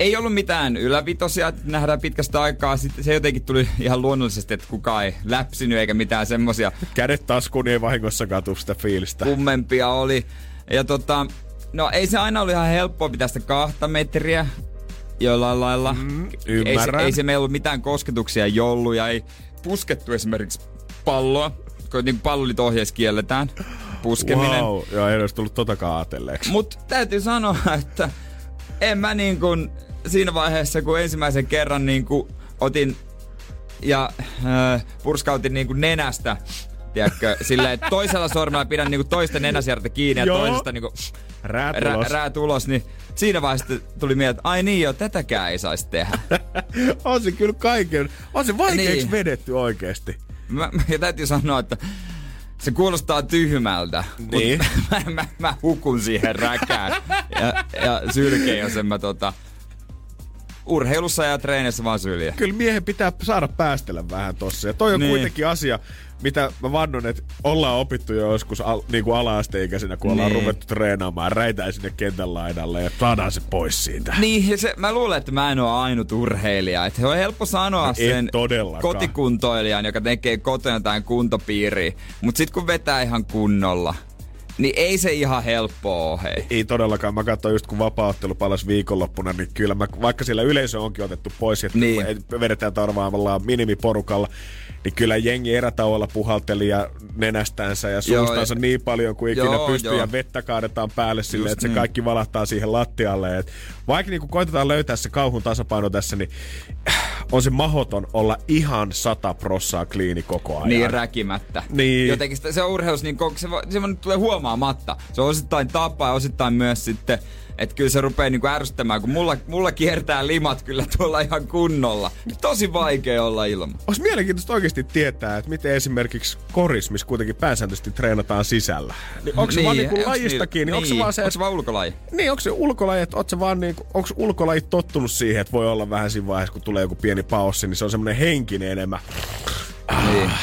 ei ollut mitään ylävitosia, että nähdään pitkästä aikaa. Sitten se jotenkin tuli ihan luonnollisesti, että kukaan ei läpsinyt eikä mitään semmosia Kädet taskuun ei vahingossa katu sitä fiilistä. kummempia oli. Ja tota, no ei se aina ollut ihan helppoa pitää sitä kahta metriä jollain lailla. Mm, ei, se, ymmärrän. ei se meillä ollut mitään kosketuksia jolluja, ei puskettu esimerkiksi palloa, kun niin pallolit ohjeessa kielletään puskeminen. Wow, joo, ei olisi tullut totakaan ajatelleeksi. Mutta täytyy sanoa, että en mä niin kuin siinä vaiheessa, kun ensimmäisen kerran niin kuin otin ja äh, purskautin niin kuin nenästä, tiedätkö, silleen, että toisella sormella pidän niin kuin toista nenäsiertä kiinni ja Joo. toisesta niin kuin Rää rää, tulos. rää tulos, niin siinä vaiheessa tuli mieleen, että ai niin jo, tätäkään ei saisi tehdä. on se kyllä kaiken, on se vaikeaksi Niin. vedetty oikeesti. Mä, ja täytyy sanoa, että se kuulostaa tyhmältä, Niin. mutta mä, mä, mä, hukun siihen räkään ja, ja sylkeen, jos en mä tota, urheilussa ja treenissä vaan sylje. Kyllä miehen pitää saada päästellä vähän tossa. Ja toi on Niin. kuitenkin asia, mitä mä vannon, että ollaan opittu jo joskus al, niin kuin ala-asteikäisenä, kun ollaan Niin. ruvettu treenaamaan. Räitään sinne kentän laidalle ja saadaan se pois siitä. Niin, ja se, mä luulen, että mä en ole ainut urheilija. Että on helppo sanoa En sen todellakaan. kotikuntoilijan, joka tekee kotona jotain kuntopiiriä. Mutta sitten kun vetää ihan kunnolla, niin ei se ihan helppoa ole, hei. Ei todellakaan. Mä katsoin just kun vapaaottelu palasi viikonloppuna, niin kyllä mä, vaikka siellä yleisö onkin otettu pois, että Niin. niin. vedetään tarvaamallaan minimiporukalla, niin kyllä jengi erätauolla puhalteli ja nenästänsä ja Joo, suustansa ja- niin paljon kuin ikinä Joo, pystyy joo. ja vettä kaadetaan päälle silleen, että se niin. kaikki valahtaa siihen lattialle. Et vaikka niin koitetaan löytää se kauhun tasapaino tässä, niin on se mahoton olla ihan sata prossaa kliini koko ajan. Niin räkimättä. Niin. Jotenkin sitä, se on urheilus, niin se, se vaan tulee huomaamatta. Se on osittain tapa ja osittain myös sitten, että kyllä se rupeaa niinku ärsyttämään, kun mulla, mulla kiertää limat kyllä tuolla ihan kunnolla. Tosi vaikea olla ilman. Olisi mielenkiintoista oikeasti tietää, että miten esimerkiksi koris, missä kuitenkin pääsääntöisesti treenataan sisällä. Niin onko se vaan niinku onks lajista niillä- kiinni? Onko se niin, vaan se, onko se vaan ulkolaji? niin, onko se ulkolaji, että se vaan niinku, onko ulkolajit tottunut siihen, että voi olla vähän siinä vaiheessa, kun tulee joku pieni paussi, niin se on semmoinen henkinen enemmän.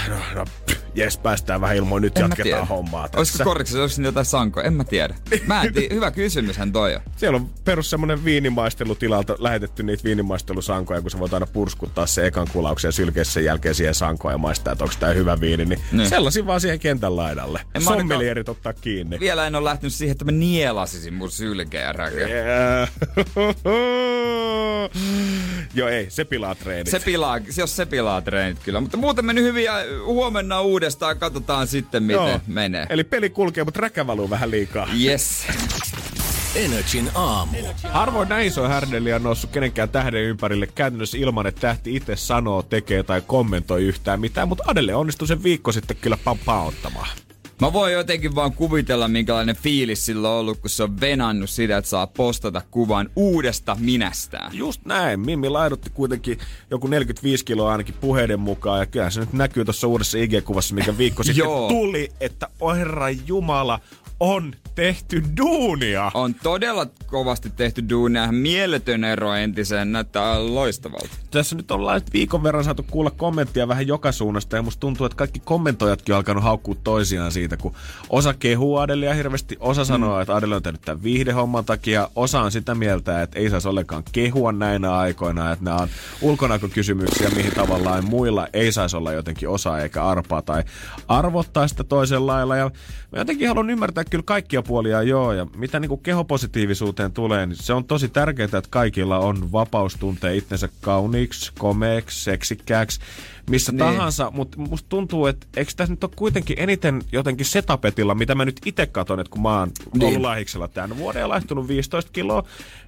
No, no, pff, jes, päästään vähän ilmoin, nyt En jatketaan tiedä. hommaa tässä. Olisiko koriksessa, olisiko jotain sankoja? En mä tiedä. Mä en tiedä. Hyvä kysymyshän toi on. Siellä on perus semmonen viinimaistelutilalta lähetetty niitä viinimaistelusankoja, kun sä voit aina purskuttaa se ekan kulauksen ja sylkeä sen jälkeen siihen sankoon ja maistaa, että onko tää hyvä viini. Niin, Niin. sellaisin vaan siihen kentän laidalle. En Sommelierit ottaa kiinni. Vielä en ole lähtenyt siihen, että mä nielasisin mun sylkeä räkeä. Yeah. Joo, ei, se pilaa treenit. Se pilaa, jos se pilaa treenit kyllä. Mutta muuten meni hyvin ja huomenna uudestaan. Katsotaan sitten, miten Joo. menee. Eli peli kulkee, mutta räkä valuu vähän liikaa. Yes. Energin aamu. Harvoin näin iso härdeli on noussut kenenkään tähden ympärille käytännössä ilman, että tähti itse sanoo, tekee tai kommentoi yhtään mitään, mutta Adele onnistui sen viikko sitten kyllä pampauttamaan. Mä voin jotenkin vaan kuvitella, minkälainen fiilis sillä on ollut, kun se on venannut sitä, että saa postata kuvan uudesta minästään. Just näin. Mimmi laidutti kuitenkin joku 45 kiloa ainakin puheiden mukaan. Ja kyllä se nyt näkyy tuossa uudessa IG-kuvassa, mikä viikko sitten tuli, että oh herra jumala, on tehty duunia. On todella kovasti tehty duunia. Mieletön ero entiseen. Näyttää loistavalta. Tässä nyt ollaan nyt viikon verran saatu kuulla kommenttia vähän joka suunnasta ja musta tuntuu, että kaikki kommentoijatkin on alkanut haukkua toisiaan siitä, kun osa kehuu Adelia hirveästi, osa sanoo, että Adele on tehnyt tämän viihdehomman takia, osa on sitä mieltä, että ei saisi ollenkaan kehua näinä aikoina, että nämä on ulkonäkökysymyksiä, mihin tavallaan muilla ei saisi olla jotenkin osaa eikä arpaa tai arvottaa sitä toisella lailla ja mä jotenkin haluan ymmärtää kyllä kaikkia puolia joo. Ja mitä niin kuin kehopositiivisuuteen tulee, niin se on tosi tärkeää, että kaikilla on vapaus tuntea itsensä kauniiksi, komeeksi, seksikkääksi missä niin. tahansa, mutta musta tuntuu, että eikö tässä nyt ole kuitenkin eniten jotenkin setapetilla, mitä mä nyt itse katon, että kun mä oon niin. ollut lahiksella tämän vuoden ja laihtunut 15 kiloa,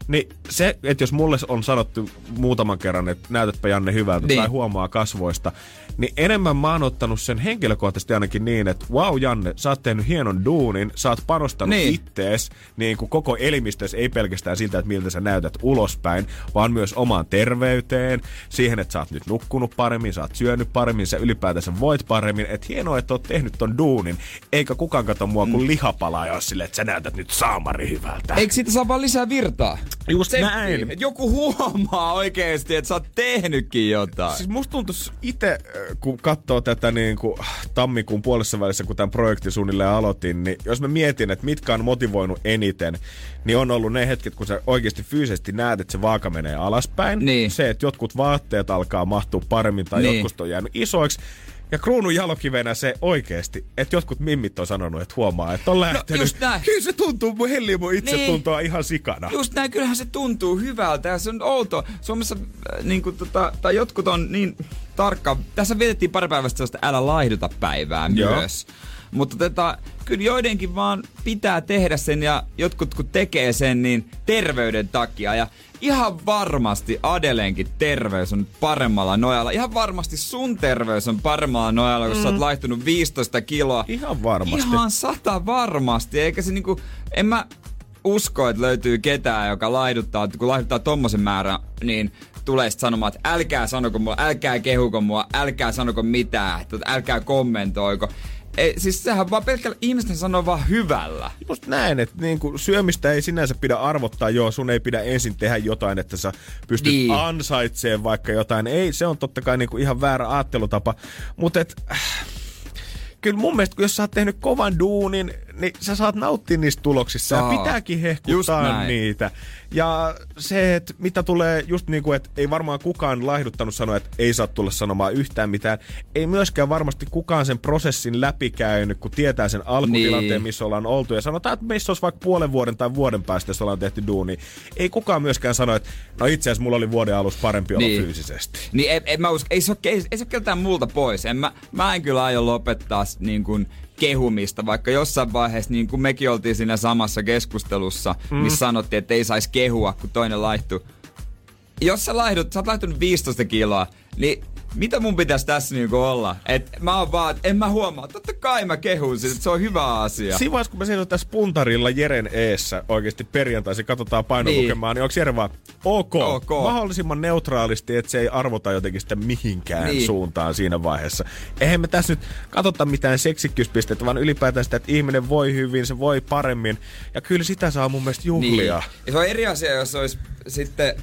niin se, että jos mulle on sanottu muutaman kerran, että näytätpä Janne hyvältä niin. tai huomaa kasvoista, niin enemmän mä oon ottanut sen henkilökohtaisesti ainakin niin, että wow Janne, sä oot tehnyt hienon duunin, sä oot panostanut niin. ittees niin kuin koko elimistössä, ei pelkästään siltä, että miltä sä näytät ulospäin, vaan myös omaan terveyteen, siihen, että sä oot nyt nukkunut paremmin, sä oot syönyt paremmin, sä ylipäätänsä voit paremmin, että hienoa, että oot tehnyt ton duunin, eikä kukaan kato mua kuin mm. lihapalaa ja sille, että sä näytät nyt saamari hyvältä. Eikö siitä saa vaan lisää virtaa? Just Seppi, näin. Et joku huomaa oikeesti, että sä oot tehnytkin jotain. Siis musta tuntuu itse, kun katsoo tätä niin kuin tammikuun puolessa välissä, kun tämän projektin suunnilleen aloitin, niin jos mä mietin, että mitkä on motivoinut eniten, niin on ollut ne hetket, kun sä oikeasti fyysisesti näet, että se vaaka menee alaspäin. Niin. Se, että jotkut vaatteet alkaa mahtua paremmin tai niin. jotkut on jäänyt isoiksi. Ja kruunun jalokivenä se oikeesti, että jotkut mimmit on sanonut, että huomaa, että on no, lähtenyt. No, just näin. Kyllä se tuntuu, mun helli mun itse niin. tuntuu ihan sikana. Just näin, kyllähän se tuntuu hyvältä ja se on outo. Suomessa äh, niin kuin, tota, tai jotkut on niin tarkka. Tässä vietettiin pari päivästä sellaista älä laihduta päivää Joo. myös. Mutta tota, kyllä joidenkin vaan pitää tehdä sen ja jotkut kun tekee sen, niin terveyden takia. Ja ihan varmasti Adelenkin terveys on paremmalla nojalla. Ihan varmasti sun terveys on paremmalla nojalla, kun mm. sä oot mm. laihtunut 15 kiloa. Ihan varmasti. Ihan sata varmasti. Eikä se niinku, en mä usko, että löytyy ketään, joka laiduttaa, kun laiduttaa tommosen määrän, niin tulee sitten sanomaan, että älkää sanoko mua, älkää kehuko mua, älkää sanoko mitään, älkää kommentoiko. Ei, siis sehän vaan pelkkä ihmisten sanoo vaan hyvällä. Just näin, että niin kuin syömistä ei sinänsä pidä arvottaa, joo, sun ei pidä ensin tehdä jotain, että sä pystyt niin. ansaitsemaan vaikka jotain. Ei, se on totta kai niin kuin ihan väärä ajattelutapa. Mutta et, äh, kyllä mun mielestä, jos sä oot tehnyt kovan duunin, niin sä saat nauttia niistä tuloksista Saa. ja pitääkin hehkuttaa niitä. Ja se, että mitä tulee just niin kuin, että ei varmaan kukaan laihduttanut sanoa, että ei saa tulla sanomaan yhtään mitään. Ei myöskään varmasti kukaan sen prosessin läpikäynyt, kun tietää sen alkutilanteen, niin. missä ollaan oltu. Ja sanotaan, että meissä olisi vaikka puolen vuoden tai vuoden päästä, jos ollaan tehty duuni. Ei kukaan myöskään sano, että no itse asiassa mulla oli vuoden alussa parempi olla niin. fyysisesti. Niin, en, en mä usko, ei se ole, ei, ei se ole keltään multa pois. En mä, mä en kyllä aio lopettaa niin kuin kehumista, vaikka jossain vaiheessa, niin kuin mekin oltiin siinä samassa keskustelussa, mm. missä sanottiin, että ei saisi kehua, kun toinen laihtuu. Jos sä laihdut, sä oot laihtunut 15 kiloa, niin mitä mun pitäisi tässä niinku olla? Et mä oon vaan, en mä huomaa. Totta kai mä kehun siis, että se on hyvä asia. Siinä vaiheessa, kun mä seison tässä puntarilla Jeren eessä oikeasti perjantaisin, katsotaan painolukemaa, niin. niin onko Jere vaan ok, ok, mahdollisimman neutraalisti, että se ei arvota jotenkin sitä mihinkään niin. suuntaan siinä vaiheessa. Eihän me tässä nyt katsota mitään seksikkyyspistettä, vaan ylipäätään sitä, että ihminen voi hyvin, se voi paremmin. Ja kyllä sitä saa mun mielestä juhlia. Niin. Ja se on eri asia, jos olisi sitten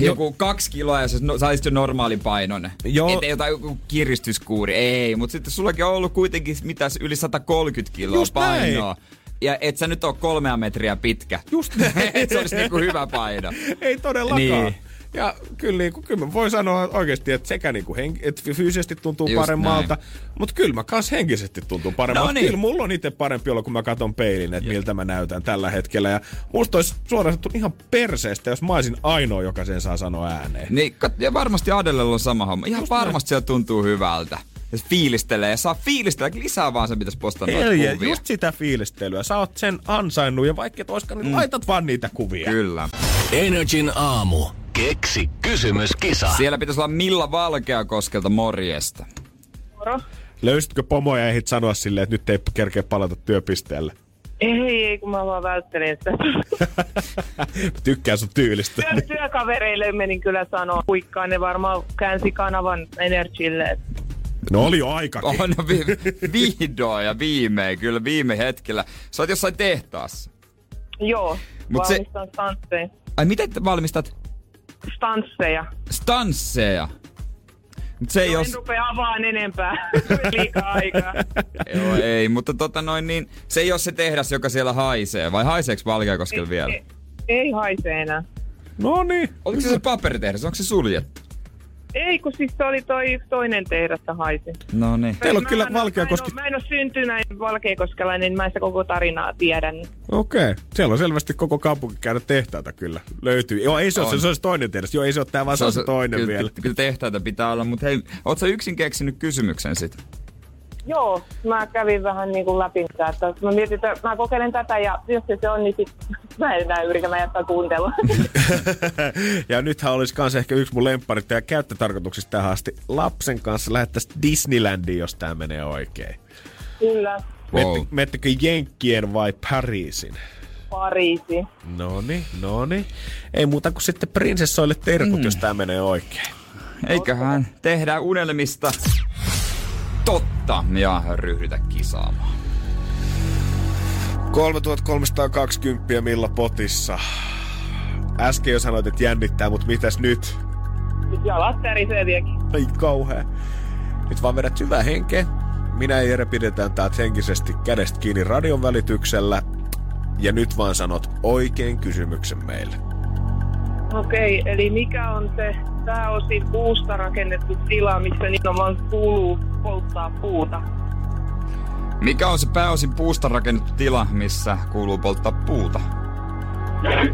joku kaksi kiloa ja sä no, saisit jo normaalin painon. Joo. Ettei jotain joku kiristyskuuri. Ei, mutta sitten sullakin on ollut kuitenkin mitäs yli 130 kiloa Just painoa. Näin ja et sä nyt ole kolmea metriä pitkä. Just näin. se olisi niinku hyvä paino. Ei todellakaan. Niin. Ja kyllä, niin kuin, kyllä mä voin sanoa oikeasti, että sekä niin kuin henk- että fyysisesti tuntuu Just paremmalta, mutta kyllä mä kans henkisesti tuntuu paremmalta. No niin. Kyllä mulla on itse parempi olla, kun mä katson peilin, että miltä mä näytän tällä hetkellä. Ja musta olisi suoraan ihan perseestä, jos mä olisin ainoa, joka sen saa sanoa ääneen. Niin, ja varmasti Adellella on sama homma. Ihan Just varmasti se tuntuu hyvältä ja fiilistelee ja saa fiilistellä lisää vaan se pitäisi postaa noita kuvia. just sitä fiilistelyä. Sä oot sen ansainnut ja vaikka et oiskaan, niin mm. laitat vaan niitä kuvia. Kyllä. Energin aamu. Keksi kysymyskisa. Siellä pitäisi olla Milla Valkeakoskelta morjesta. Moro. Löysitkö pomoja ja ehdit sanoa silleen, että nyt ei kerkeä palata työpisteelle? Ei, ei, kun mä vaan välttelin sitä. Tykkään sun tyylistä. Työ, työkavereille menin kyllä sanoa. Kuikkaan ne varmaan käänsi kanavan Energille. No oli jo aika. Oh, no, vi- vihdoin ja viimein, kyllä viime hetkellä. Sä oot jossain tehtaassa. Joo, Mut valmistan se... Ai miten valmistat? Stansseja. Stansseja? Mut se ei no, os... En rupea avaan enempää. Liikaa aikaa. Joo, ei, mutta tota noin niin, se ei ole se tehdas, joka siellä haisee, vai haiseeko Valkeakoskella vielä? Ei, ei haise enää. No niin. Oliko se se paperitehdas, onko se suljettu? Ei, kun siis se oli toi toinen tehdasta haisi. No niin. Teillä on Mä kyllä en oo- Valkeakoski... Mä en, ole syntynyt näin Valkeakoskella, niin mä en sitä koko tarinaa tiedä. Niin. Okei. Okay. Siellä on selvästi koko kaupunki käydä tehtaita kyllä. Löytyy. Joo, ei se ole, On. se, se olisi toinen tehdas. Joo, ei se ole tää, vaan se on se toinen kyllä, vielä. Kyllä tehtäitä pitää olla, mutta hei, oot sä yksin keksinyt kysymyksen sit? Joo, mä kävin vähän niin kuin läpi sitä, että mä mietin, että mä kokeilen tätä ja jos se, on, niin sit mä en enää yritä, mä jättää kuuntelua. ja nythän olisi kanssa ehkä yksi mun lempparit ja käyttötarkoituksista tähän asti. Lapsen kanssa lähettäisiin Disneylandiin, jos tämä menee oikein. Kyllä, Wow. Mettekö Jenkkien vai Pariisin? Pariisi. Noni, noni. Ei muuta kuin sitten prinsessoille terkut, mm. jos tämä menee oikein. Eiköhän tehdä unelmista totta ja ryhdytä kisaamaan. 3320 milla potissa. Äsken jo sanoit, että jännittää, mutta mitäs nyt? Jalat tärisee vieläkin. Ai kauhea. Nyt vaan vedät syvää henkeä. Minä ja Jere pidetään täältä henkisesti kädestä kiinni radion välityksellä. Ja nyt vaan sanot oikein kysymyksen meille. Okei, eli mikä on se pääosin puusta rakennettu tila, missä nimenomaan kuuluu polttaa puuta? Mikä on se pääosin puusta rakennettu tila, missä kuuluu polttaa puuta?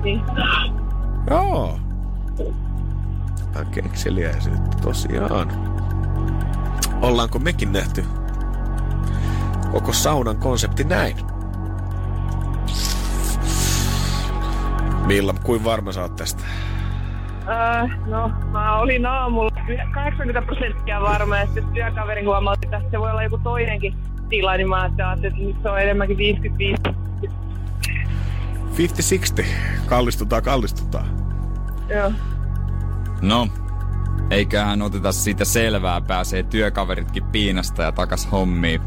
Niin. Joo. Tämä kekseliäisyyttä tosiaan. Ollaanko mekin nähty koko saunan konsepti näin? Milla, kuin varma sä oot tästä? Öö, no, mä olin aamulla 80 prosenttia varma, ja sitten työkaveri huomautti, että se voi olla joku toinenkin tila, niin mä ajattelin, että nyt se on enemmänkin 55. 50-60. Kallistutaan, kallistutaan. Joo. No, eiköhän oteta siitä selvää, pääsee työkaveritkin piinasta ja takas hommiin.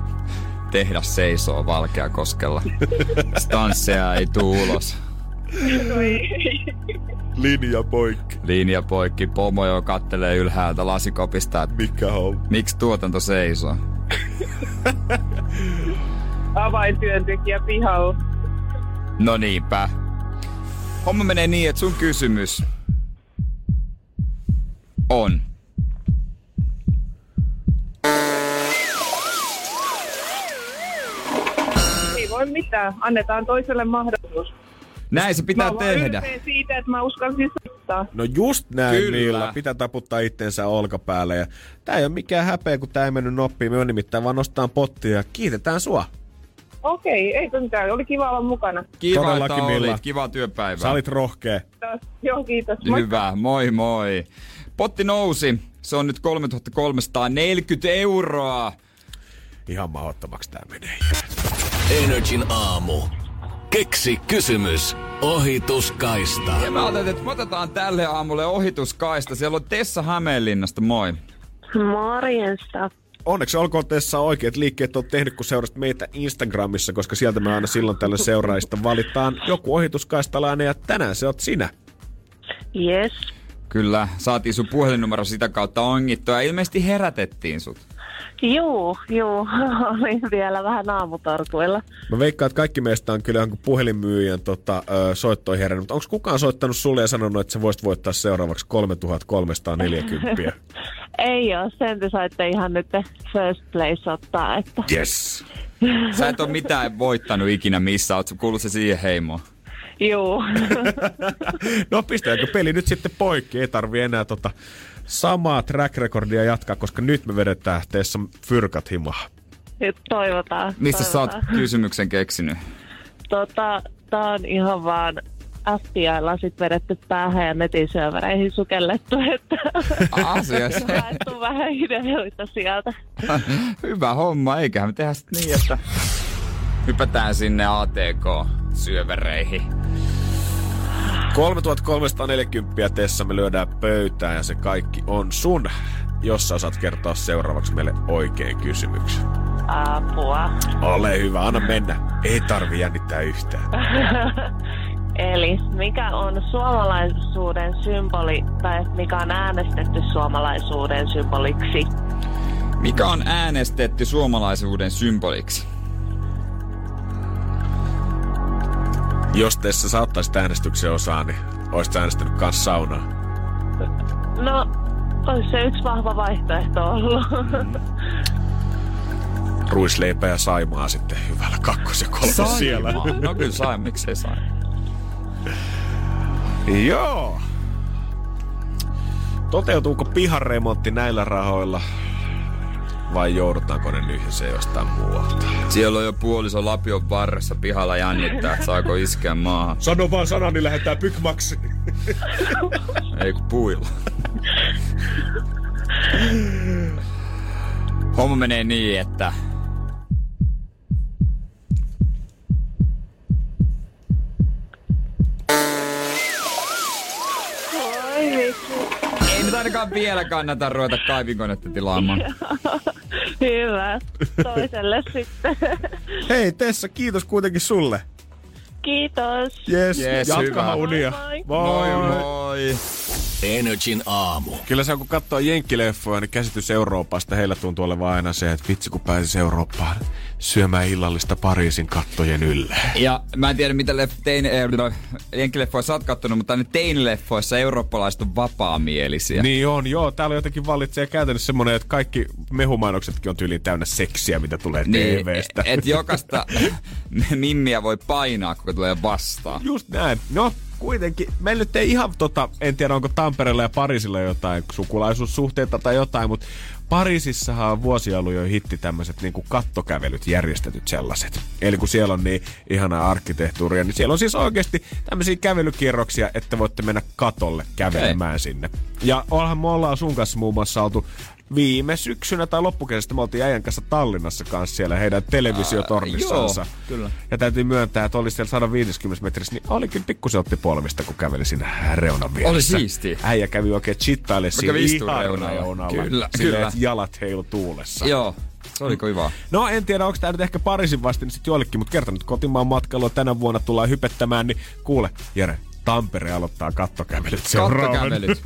Tehdas seisoo Valkeakoskella. Stansseja ei tuu ulos. Linja poikki. Linja poikki, pomo jo kattelee ylhäältä lasikopista, että Mikä on? miksi tuotanto seisoo. avaintyöntekijä pihalla. No niinpä. Homma menee niin, että sun kysymys on. Ei voi mitään, annetaan toiselle mahdollisuus. Näin se pitää mä tehdä. ylpeä siitä, että mä uskalsin soittaa. No just näin, Kyllä. Milla. Pitää taputtaa itsensä olkapäälle. Ja tää ei ole mikään häpeä, kun tää ei mennyt noppiin. Me on nimittäin vaan nostaan pottia ja kiitetään sua. Okei, ei mitään, oli kiva olla mukana. Kiva, että Todellakin, Milla. olit. Kiva työpäivää. Sä olit rohkea. Taas- Joo, kiitos. Moi. Hyvä, moi moi. Potti nousi. Se on nyt 3340 euroa. Ihan mahdottomaksi tää menee. Energin aamu. Keksi kysymys. Ohituskaista. Ja mä ajattelin, että otetaan tälle aamulle ohituskaista. Siellä on Tessa Hämeenlinnasta, moi. Morjesta. Onneksi olkoon Tessa oikeat liikkeet on tehnyt, kun seurasit meitä Instagramissa, koska sieltä me aina silloin tällä seuraajista valitaan joku ohituskaistalainen ja tänään se oot sinä. Yes. Kyllä, saatiin sun puhelinnumero sitä kautta ongittua ja ilmeisesti herätettiin sut. Juu, juu. Olin vielä vähän aamutorkuilla. Mä veikkaan, että kaikki meistä on kyllä jonkun puhelinmyyjän tota, ö, soittoihin herännyt, mutta onko kukaan soittanut sulle ja sanonut, että sä voisit voittaa seuraavaksi 3340? Ei oo, sen te saitte ihan nyt first place ottaa, että yes! Sä et ole mitään voittanut ikinä missä, oot kuullut se siihen heimoon. Juu. No pistääkö peli nyt sitten poikki? Ei tarvi enää tota samaa track recordia jatkaa, koska nyt me vedetään Tessa fyrkat himaa. Nyt toivotaan. Mistä sä oot kysymyksen keksinyt? Tota, tää on ihan vaan FBI-lasit vedetty päähän ja netin syöväreihin sukellettu, että Asiassa. haettu vähän ideoita sieltä. Hyvä homma, eiköhän me tehdä sit niin, että hypätään sinne ATK-syövereihin. 3340 Tessa me lyödään pöytään ja se kaikki on sun, jos sä osaat kertoa seuraavaksi meille oikein kysymyksen. Apua. Ole hyvä, anna mennä. Ei tarvi jännittää yhtään. Eli mikä on suomalaisuuden symboli, tai mikä on äänestetty suomalaisuuden symboliksi? Mikä on äänestetty suomalaisuuden symboliksi? Jos Tessa sä ottaisit äänestyksen osaa, niin oisit sä äänestänyt kans saunaa. No, olisi se yksi vahva vaihtoehto ollut. Ruisleipä ja saimaa sitten hyvällä kakkos- ja kolmas siellä. No kyllä sai, miksei sai. Joo. Toteutuuko piharemontti näillä rahoilla vai joudutaanko ne nyhjäseen jostain muualta? Siellä on jo puoliso lapion varressa pihalla jännittää, että saako iskeä maahan. Sano vaan sana, niin lähdetään pykmaksi. Ei kun puilla. Homma menee niin, että ainakaan vielä kannata ruveta kaivinkonetta tilaamaan. Hyvä. Toiselle sitten. Hei Tessa, kiitos kuitenkin sulle. Kiitos. Yes, Yes, jatkahan hyvä. unia. Moi Moi. moi. Energin aamu. Kyllä se on, kun katsoo jenkkileffoja, niin käsitys Euroopasta heillä tuntuu olevan aina se, että vitsi kun pääsis Eurooppaan syömään illallista Pariisin kattojen ylle. Ja mä en tiedä, mitä leff- tein, äh, no, oot kattonut, mutta ne teinileffoissa eurooppalaiset on vapaamielisiä. Niin on, joo. Täällä jotenkin vallitsee käytännössä semmoinen, että kaikki mehumainoksetkin on tyyliin täynnä seksiä, mitä tulee Niin, TVstä. et jokaista mimmiä voi painaa, kun tulee vastaan. Just näin. No, kuitenkin. Meillä nyt ei ihan tota, en tiedä onko Tampereella ja Pariisilla jotain sukulaisuussuhteita tai jotain, mutta Pariisissahan on vuosia ollut jo hitti tämmöiset niinku kattokävelyt, järjestetyt sellaiset. Eli kun siellä on niin ihanaa arkkitehtuuria, niin siellä on siis oikeasti tämmöisiä kävelykierroksia, että voitte mennä katolle kävelemään sinne. Ja onhan me ollaan sun kanssa muun muassa oltu viime syksynä tai loppukesästä me oltiin äijän kanssa Tallinnassa kanssa siellä heidän televisiotornissansa. Aa, joo, kyllä. Ja täytyy myöntää, että oli siellä 150 metrissä, niin oli kyllä pikkusen otti polvista, kun käveli siinä reunan vieressä. Oli siistiä. Äijä kävi oikein chittaille siinä ihan reunalla. reunalla. Kyllä, Silleen, kyllä. jalat heilu tuulessa. Joo, se oli kiva. No en tiedä, onko tämä nyt ehkä Pariisin vastin sitten joillekin, mutta kerta nyt kotimaan matkalla tänä vuonna tullaan hypettämään, niin kuule, Jere, Tampere aloittaa kattokävelyt. Kattokävelyt.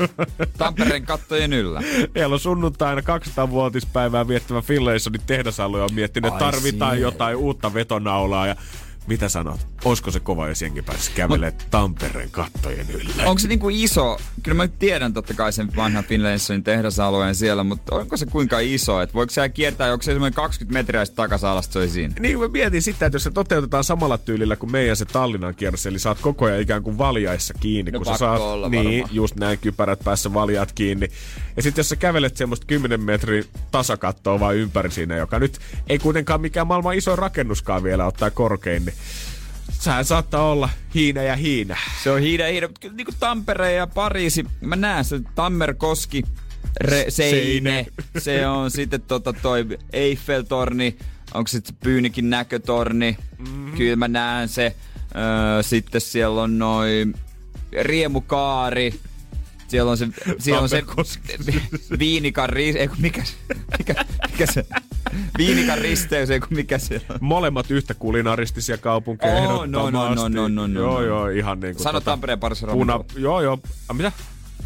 Tampereen kattojen yllä. Meillä on sunnuntaina 200-vuotispäivää viettävä Finlaysonin tehdasalue on miettinyt, että tarvitaan jotain uutta vetonaulaa ja mitä sanot? Olisiko se kova, jos jengi pääsisi kävelemään Tampereen kattojen yllä? Onko se niinku iso? Kyllä mä tiedän totta kai sen vanhan Finlaysonin tehdasalueen siellä, mutta onko se kuinka iso? Et voiko siellä kiertää, onko se semmoinen 20 metriä sitten takaisin alas se siinä? Niin mä mietin sitä, että jos se toteutetaan samalla tyylillä kuin meidän se Tallinnan kierros, eli saat koko ajan ikään kuin valjaissa kiinni, No kun sä saat, olla niin, varmaan. just näin kypärät päässä valjaat kiinni. Ja sitten jos sä kävelet semmoista 10 metrin tasakattoa vaan ympäri siinä, joka nyt ei kuitenkaan mikään maailman iso rakennuskaan vielä ottaa korkein, niin sehän saattaa olla hiina ja hiina. Se on hiida hiida, mutta kyllä niinku Tampere ja Pariisi, mä näen se Tammerkoski, Re, Seine, Seine. se on sitten tota toi Eiffel-torni, onko sitten Pyynikin näkötorni, mm-hmm. kyllä mä näen se. Öö, sitten siellä on noin Riemukaari, siellä on se, siellä on se. Viinikan ri, ei mikä, se- mikä, mikä se, Viinikan risteys, ei mikä se on. Molemmat yhtä kulinaristisia kaupunkeja Oo, ehdottomasti. no, no, no, no, no, no, Joo, no. joo, ihan niin kuin Sano Tampereen paras puna. Joo, joo. A, mitä?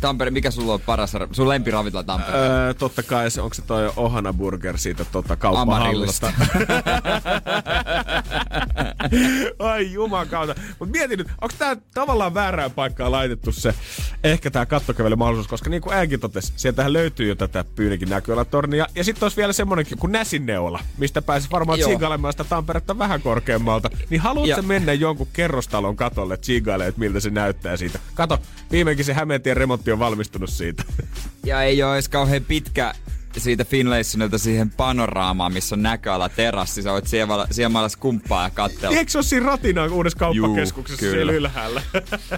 Tampere, mikä sulla on paras, ra- sun lempiravintola Tampereella? Öö, totta kai se, onko se toi Ohana Burger siitä tota, kauppahallista. Ai jumakauta. Mut mietin nyt, onko tää tavallaan väärään paikkaan laitettu se, ehkä tää kattokävely mahdollisuus, koska niin kuin Äänkin totesi, sieltähän löytyy jo tätä Pyynikin näköalatornia. Ja sitten olisi vielä semmonenkin kuin Näsinneula, mistä pääsis varmaan tsiigailemaan sitä Tamperetta vähän korkeammalta. Niin haluatko mennä jonkun kerrostalon katolle tsiigailemaan, että miltä se näyttää siitä? Kato, viimeinkin se Hämeentien remontti on valmistunut siitä. Ja ei ole edes kauhean pitkä siitä Finlaysonilta siihen panoraamaan, missä on näköala terassi. Sä voit siellä, siellä skumppaa ja katsella. Eikö se ole siinä Ratinaan uudessa kauppakeskuksessa Juu, siellä ylhäällä?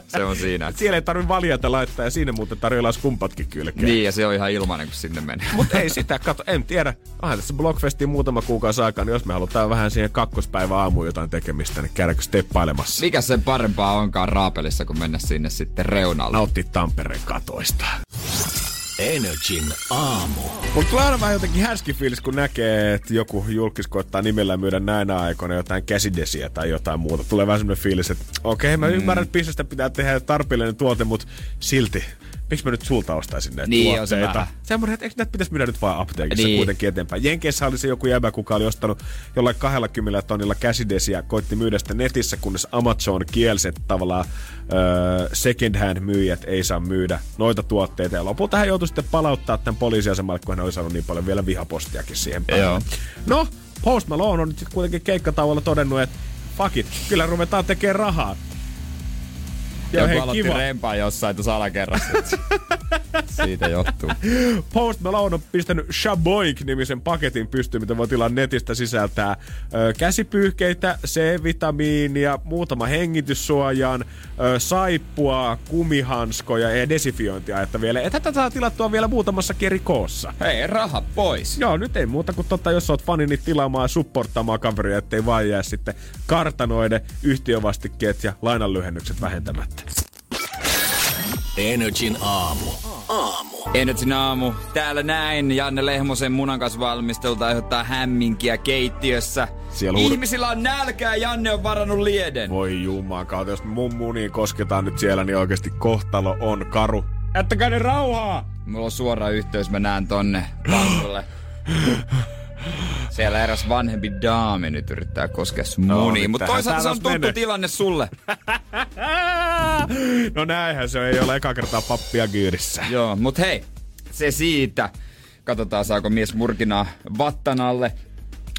Se on siinä. Et siellä ei tarvi valjata laittaa ja siinä muuten tarjoillaan skumpatkin kylkeen. Niin, ja se on ihan ilmainen, kun sinne menee. Mutta ei sitä, kato, en tiedä. Onhan tässä Blockfestiin muutama kuukausi aikaa, niin jos me halutaan vähän siihen kakkospäivä aamuun jotain tekemistä, niin käydäänkö steppailemassa? Mikä sen parempaa onkaan raapelissa, kun mennä sinne sitten reunalle? Nauttii Tampereen katoista. Energin aamu. Mutta tulee aina vähän jotenkin härski fiilis, kun näkee, että joku julkis koittaa nimellä myydä näinä aikoina jotain käsidesiä tai jotain muuta. Tulee vähän semmoinen fiilis, että okei, okay, mä ymmärrän, että bisnestä pitää tehdä tarpeellinen tuote, mutta silti miksi mä nyt sulta ostaisin näitä Niin, on se tuotteita? Semmoinen, että eikö näitä pitäisi myydä nyt vaan apteekissa Niin. kuitenkin eteenpäin. Jenkeissä oli se joku jäbä, kuka oli ostanut jollain 20 tonnilla käsidesiä, koitti myydä sitä netissä, kunnes Amazon kielsi, että tavallaan öö, second hand myyjät ei saa myydä noita tuotteita. Ja lopulta hän joutui sitten palauttaa tämän poliisiasemalle, kun hän oli saanut niin paljon vielä vihapostiakin siihen päälle. Joo. No, Post Malone on nyt sitten kuitenkin keikkatauolla todennut, että fuck it, kyllä ruvetaan tekemään rahaa. Ja Joku hei, aloitti kiva. rempaa jossain tuossa alakerrassa. Siitä johtuu. Post Malone on pistänyt Shaboik-nimisen paketin pystyyn, mitä voi tilaa netistä sisältää ö, käsipyyhkeitä, C-vitamiinia, muutama hengityssuojan, ö, saippua, kumihanskoja ja desifiointia, että vielä. Ja tätä saa tilattua vielä muutamassa eri koossa. Hei, raha pois. Joo, nyt ei muuta kuin totta, jos oot fani, niin tilaamaan ja supporttaamaan kaveria, ettei vaan jää sitten kartanoiden yhtiövastikkeet ja lainanlyhennykset vähentämättä. Energin aamu. Aamu. Energin aamu. Täällä näin Janne Lehmosen munankasvalmistelta aiheuttaa hämminkiä keittiössä. Siellä huud- Ihmisillä on nälkää ja Janne on varannut lieden. Voi jumaa kautta, jos mun muniin kosketaan nyt siellä, niin oikeasti kohtalo on karu. Jättäkää ne rauhaa! Mulla on suora yhteys, mä näen tonne pannulle. Siellä eräs vanhempi daami nyt yrittää koskea sun No, muniin, mutta toisaalta se on tuttu menee. tilanne sulle. No näinhän se ei ole eka kertaa pappia kyydissä. Joo, mut hei, se siitä. Katsotaan saako mies murkinaa vattan alle.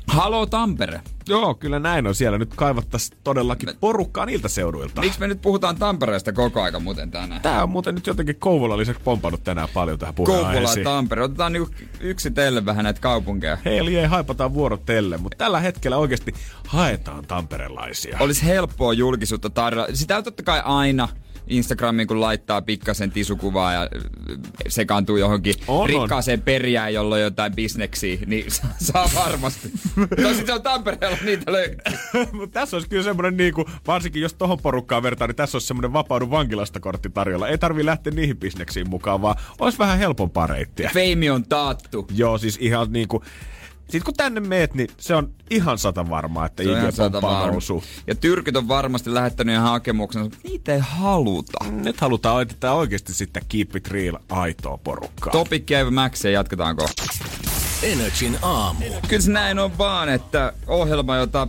Halo Tampere. Joo, kyllä näin on. Siellä nyt kaivattaisiin todellakin porukkaa niiltä seuduilta. Miksi me nyt puhutaan Tampereesta koko aika muuten tänään? Tää on muuten nyt jotenkin Kouvola lisäksi pompannut tänään paljon tähän Kouvola ja puheenaiheeseen. Tampere. Otetaan niinku yksitellen vähän näitä kaupunkeja. Hei, eli ei haipataan vuorotelle, mutta tällä hetkellä oikeasti haetaan tamperelaisia. Olisi helppoa julkisuutta tarjolla. Sitä on totta kai aina Instagramiin, kun laittaa pikkasen tisukuvaa ja äh, sekaantuu johonkin On, on. rikkaaseen perjään, jolla on jotain bisneksiä, niin saa- varmasti. Tosin se on Tampereella, niitä löytyy. Mutta tässä olisi kyllä semmoinen, niinku, varsinkin jos tohon porukkaan vertaa, niin tässä olisi semmoinen vapaudu vankilasta kortti tarjolla. Ei tarvi lähteä niihin bisneksiin mukaan, vaan olisi vähän helpompaa reittiä. Feimi on taattu. Joo, siis ihan niinku... Sitten kun tänne meet, niin se on ihan sata varmaa, että ihan sata pomppaa varma. nousuu. Ja tyrkyt on varmasti lähettänyt ihan hakemuksen, mutta niitä ei haluta. Nyt halutaan että oikeasti sitten keep it real aitoa porukkaa. Topic Cave Max ja jatketaanko? Energin aamu. Kyllä se näin on vaan, että ohjelma, jota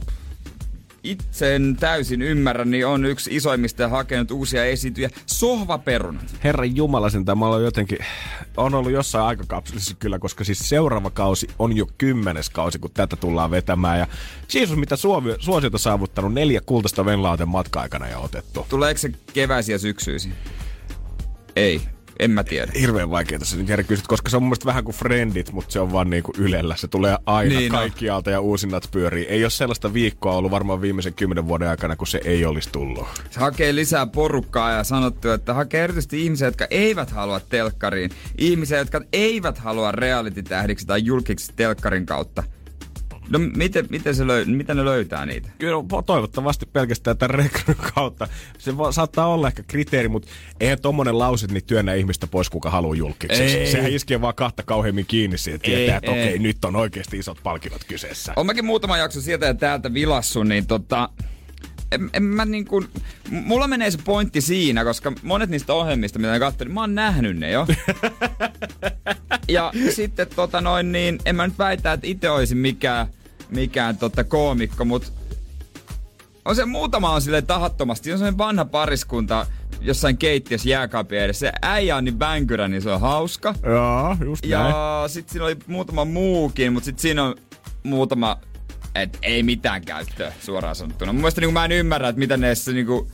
itse en täysin ymmärrä, niin on yksi isoimmista hakenut uusia esiintyjä. Sohvaperunat. Herran Jumala sen mä olen jotenkin, on ollut jossain aikakapselissa kyllä, koska siis seuraava kausi on jo kymmenes kausi, kun tätä tullaan vetämään. Ja Jeesus, mitä Suomi, suosiota saavuttanut neljä kultaista Venlauten matka-aikana jo otettu. Tuleeko se keväisiä ja syksyisin? Ei, en mä tiedä. Hirveän vaikea tässä nyt kysyt, koska se on mun mielestä vähän kuin Friendit, mutta se on vaan niinku Ylellä. Se tulee aina Niin kaikkialta ja uusinnat pyörii. Ei ole sellaista viikkoa ollut varmaan viimeisen kymmenen vuoden aikana, kun se ei olisi tullut. Se hakee lisää porukkaa ja sanottu, että hakee erityisesti ihmisiä, jotka eivät halua telkkariin. Ihmisiä, jotka eivät halua reality-tähdiksi tai julkiksi telkkarin kautta. No miten, miten, se löy- miten ne löytää niitä? Kyllä toivottavasti pelkästään tämän rekryn kautta. Se vo, saattaa olla ehkä kriteeri, mutta eihän tommonen lause niin työnnä ihmistä pois, kuka haluaa julkiksi. Ei. Sehän iskee vaan kahta kauheammin kiinni siihen, että Ei, tietää, että ei. okei, nyt on oikeasti isot palkinnot kyseessä. Olen mäkin muutama jakso sieltä ja täältä vilassu, niin tota... En, en mä niinku, m- mulla menee se pointti siinä, koska monet niistä ohjelmista, mitä mä katsoin, mä oon nähnyt ne jo. ja sitten tota noin, niin en mä nyt väitä, että itse olisin mikään, mikään tota koomikko, mutta on se muutama on sille tahattomasti. On sellainen vanha pariskunta jossain keittiössä jääkaapin edessä. Se äijä on niin vänkyrä, niin se on hauska. Joo, just näin. Ja sit siinä oli muutama muukin, mutta sit siinä on muutama, et ei mitään käyttöä suoraan sanottuna. Mun mielestä niin mä en ymmärrä, että mitä ne edes niinku,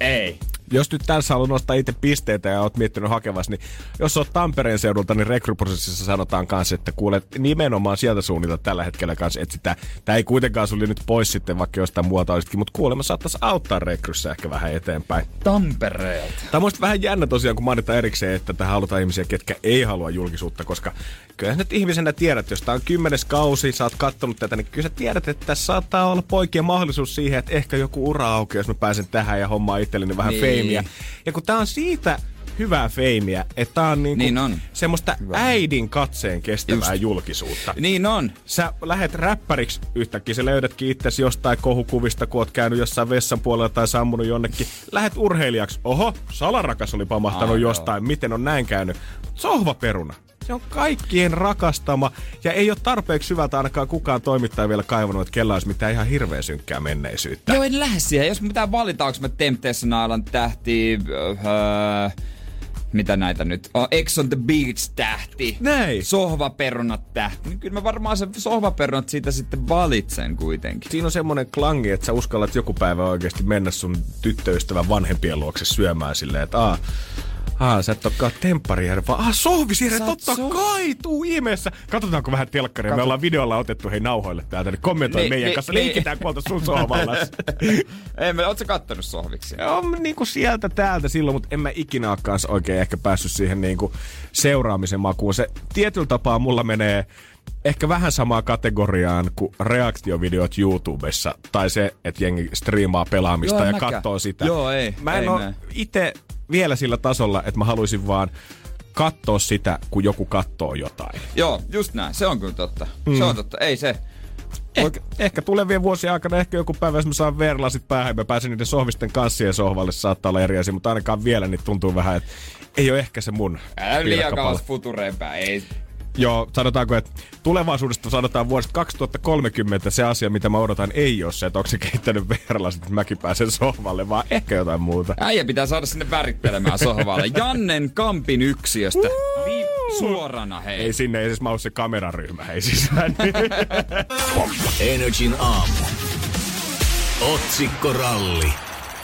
ei. Jos nyt tässä haluaa nostaa itse pisteitä ja oot miettinyt hakevasi, niin jos oot Tampereen seudulta, niin rekryprosessissa sanotaan kanssa, että kuulet nimenomaan sieltä suunnilta tällä hetkellä kanssa etsitään. Tämä ei kuitenkaan sulje nyt pois sitten, vaikka jostain muualta olisikin, mutta kuulemma saattaisi auttaa rekryssä ehkä vähän eteenpäin. Tampereelta. Tämä on vähän jännä tosiaan, kun mainitaan erikseen, että tähän halutaan ihmisiä, ketkä ei halua julkisuutta, koska kyllä nyt ihmisenä tiedät, jos tämä on kymmenes kausi, sä oot kattonut tätä, niin kyllä sä tiedät, että tässä saattaa olla poikien mahdollisuus siihen, että ehkä joku ura aukeaa, jos mä pääsen tähän ja hommaan itselleni vähän Niin. Feimiä. Ja kun tää on siitä hyvää feimiä, että tää on, niinku Niin on. semmoista äidin katseen kestävää Just. julkisuutta. Niin on. Sä lähet räppäriksi yhtäkkiä, sä löydätkin itsesi jostain kohukuvista, kun oot käynyt jossain vessan puolella tai sammunut jonnekin. Lähet urheilijaksi. Oho, salarakas oli pamahtanut Ai, jostain. Miten on näin käynyt? Sohvaperuna. Se on kaikkien rakastama ja ei ole tarpeeksi hyvältä ainakaan kukaan toimittaja vielä kaivannut, että kellä olisi mitään ihan hirveä synkkää menneisyyttä. Joo, en lähde siihen. Jos pitää valita, onko mä Temptation Island tähti, öö, mitä näitä nyt on, Ex on the Beach tähti, Näin. sohvaperunat tähti. Niin kyllä mä varmaan se sohvaperunat siitä sitten valitsen kuitenkin. Siinä on semmoinen klangi, että sä uskallat joku päivä oikeasti mennä sun tyttöystävän vanhempien luokse syömään silleen, että aa, Aa, sä et olekaan tempparijärvi, vaan ah, oot totta so- kai, tuu ihmeessä. Katsotaanko vähän telkkaria, me ollaan videolla otettu hei nauhoille täältä, niin kommentoi Niin, meidän niin, kanssa, niin. leikitään kuolta sun sohvalla. Ei, mä, oot sä kattonut sohviksi? on niinku sieltä täältä silloin, mutta en mä ikinä ole kanssa oikein ehkä päässyt siihen niinku seuraamisen makuun. Se tietyllä tapaa mulla menee ehkä vähän samaa kategoriaan kuin reaktiovideot YouTubessa. Tai se, että jengi striimaa pelaamista Joo, ja mäkään. katsoo sitä. Joo, ei, Mä en ole itse vielä sillä tasolla, että mä haluaisin vaan katsoa sitä, kun joku katsoo jotain. Joo, just näin. Se on kyllä totta. Mm. Se on totta. Ei se. Ehkä, ehkä tulevien vuosien aikana, ehkä joku päivä, jos mä saan verlasit päähän ja mä pääsen niiden sohvisten kanssien sohvalle, saattaa olla eri asia, mutta ainakaan vielä niin tuntuu vähän, että ei ole ehkä se mun Älä liian futureen päin. Ei. Joo, sanotaanko, että tulevaisuudesta sanotaan vuodesta 2030 se asia, mitä mä odotan, ei ole se, että onko se kehittänyt verlasit, että mäkin pääsen sohvalle, vaan ehkä jotain muuta. Äijä pitää saada sinne värittelemään sohvalle. Jannen Kampin yksiöstä. Vi- suorana hei. Ei sinne, ei siis mahdu se kameraryhmä, ei sisään. Energin aamu. Otsikkoralli.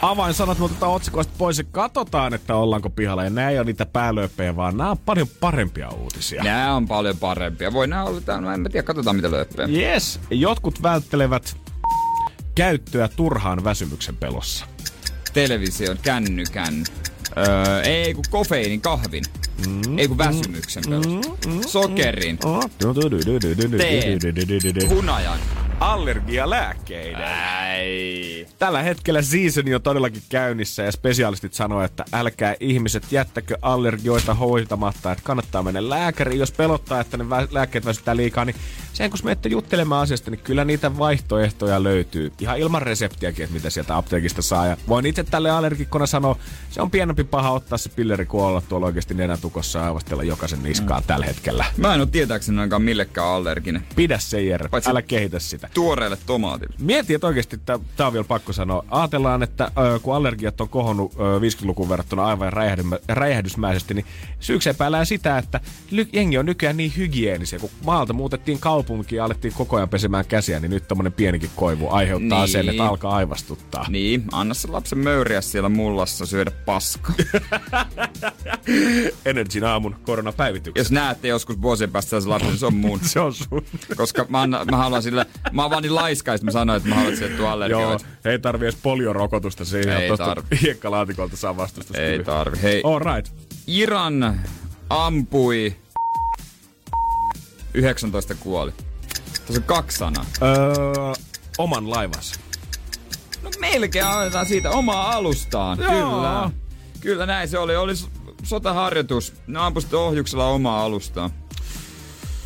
Avainsanat me otetaan otsikoista pois ja katsotaan, että ollaanko pihalla. Ja nämä ei ole niitä päälööppejä, vaan nämä on paljon parempia uutisia. Nää on paljon parempia. Voi nää olla täällä, en mä tiedä, katsotaan mitä löytyy. Yes. Jotkut välttelevät käyttöä turhaan väsymyksen pelossa. Television, kännykän. Öö, ei kun kofeiinin, kahvin. Mm, ei kun väsymyksen pelossa. Mm, Sokerin, hunajan. Allergialääkkeiden. Äi. Tällä hetkellä season on todellakin käynnissä ja spesialistit sanoo, että älkää ihmiset jättäkö allergioita hoitamatta, että kannattaa mennä lääkäriin. Jos pelottaa, että ne lääkkeet väsyttää liikaa, niin sen kun menette juttelemaan asiasta, niin kyllä niitä vaihtoehtoja löytyy. Ihan ilman reseptiäkin, että mitä sieltä apteekista saa. Ja voin itse tälle allergikkona sanoa, se on pienempi paha ottaa se pilleri kuin olla tuolla oikeasti nenätukossa ja aivastella jokaisen niskaan mm. tällä hetkellä. Mä en oo tietääkseni ainakaan millekään allerginen. Pidä se, Jere. Paitsi- Älä kehitä sitä. Tuoreelle tomaatille. Mietin, että oikeasti tämä on vielä pakko sanoa. Ajatellaan, että ö, kun allergiat on kohonnut ö, 50-lukuun verrattuna aivan räjähdysmäisesti, niin syyksi epäillään sitä, että ly- jengi on nykyään niin hygienisiä. Kun maalta muutettiin kaupunkiin ja alettiin koko ajan pesemään käsiä, niin nyt tämmöinen pienikin koivu aiheuttaa Niin. sen, että alkaa aivastuttaa. Niin, anna se lapsen möyriä siellä mullassa syödä paskaa. Energin aamun koronapäivitykset. Jos näette joskus vuosien päästä sellaisen lapsen, niin se on mun. Se on sun. Koska mä, anna, mä haluan sille, mä oon vaan niin laiska, että mä sanoin, että mä haluan sille tuo Joo, ei tarvi edes poliorokotusta siihen. Ei tarvi. hiekkalaatikolta saa vastustusta. Ei tarvi. Hei, All right. Iran ampui 19 kuoli. Tässä on kaksi sanaa. Öö, oman laivansa. No melkein aletaan siitä omaa alustaan. Joo. Kyllä. Kyllä näin se oli. Oli sotaharjoitus. Ne ampui sitten ohjuksella omaa alustaan.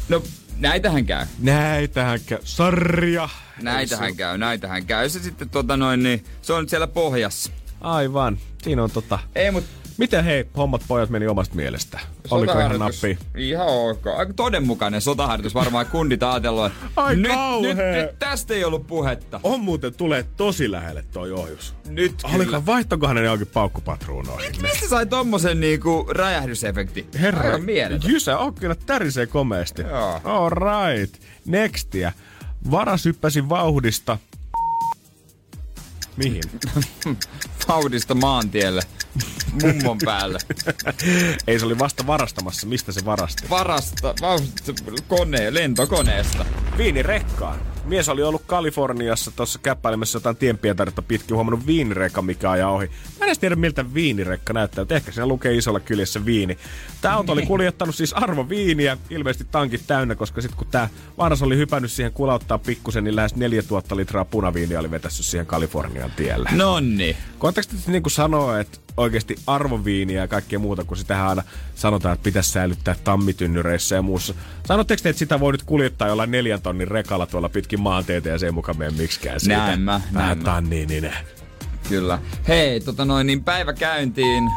No, näitähän käy. Näitähän käy. Sarja. Näitähän käy, näitähän käy. Se sitten tota noin, niin se on siellä pohjassa. Aivan. Siinä on tota... Ei, mut Miten hei, hommat pojat meni omasta mielestä? Oliko ihan nappi? Ihan ok. Aika todenmukainen sotaharjoitus. Varmaan kundit ajatellut, että Ai nyt, nyt, nyt, tästä ei ollut puhetta. On muuten tulee tosi lähelle toi ohjus. Nyt kyllä. Oliko, vaihtokohan ne johonkin paukkupatruunoihin? Mistä sai tommosen niinku räjähdysefekti? Herra. Jysä, on kyllä tärisee komeasti. Joo. All right. Nextia. Varas hyppäsi vauhdista. Mihin? Vauhdista maantielle. Mummon päälle. Ei se oli vasta varastamassa. Mistä se varasti? Varasta, vauhdista, kone, lentokoneesta. Viinirekkaan. Mies oli ollut Kaliforniassa tuossa käppäilemässä jotain tienpietarinta pitkin, huomannut viinirekan, mikä ajaa ohi. Mä en edes tiedä, miltä viinirekka näyttää, mutta ehkä siinä lukee isolla kyljessä viini. Tämä auto oli kuljettanut siis arvo viiniä, ilmeisesti tankit täynnä, koska sitten kun tämä varas oli hypännyt siihen kulauttaa pikkusen, niin lähes 4000 litraa punaviiniä oli vetässyt siihen Kalifornian tielle. Nonni. Koetteko te niin kuin sanoa, että oikeasti arvoviiniä ja kaikkea muuta, kun sitä aina sanotaan, että pitäisi säilyttää tammitynnyreissä ja muussa. Sanotteko te, että sitä voi nyt kuljettaa jollain neljän tonnin rekalla tuolla pitkin maanteita ja se ei mukaan mene miksikään siitä? Näin mä, näin Vähän mä. tanniininen. Kyllä. Hei, tota noin, niin päivä käyntiin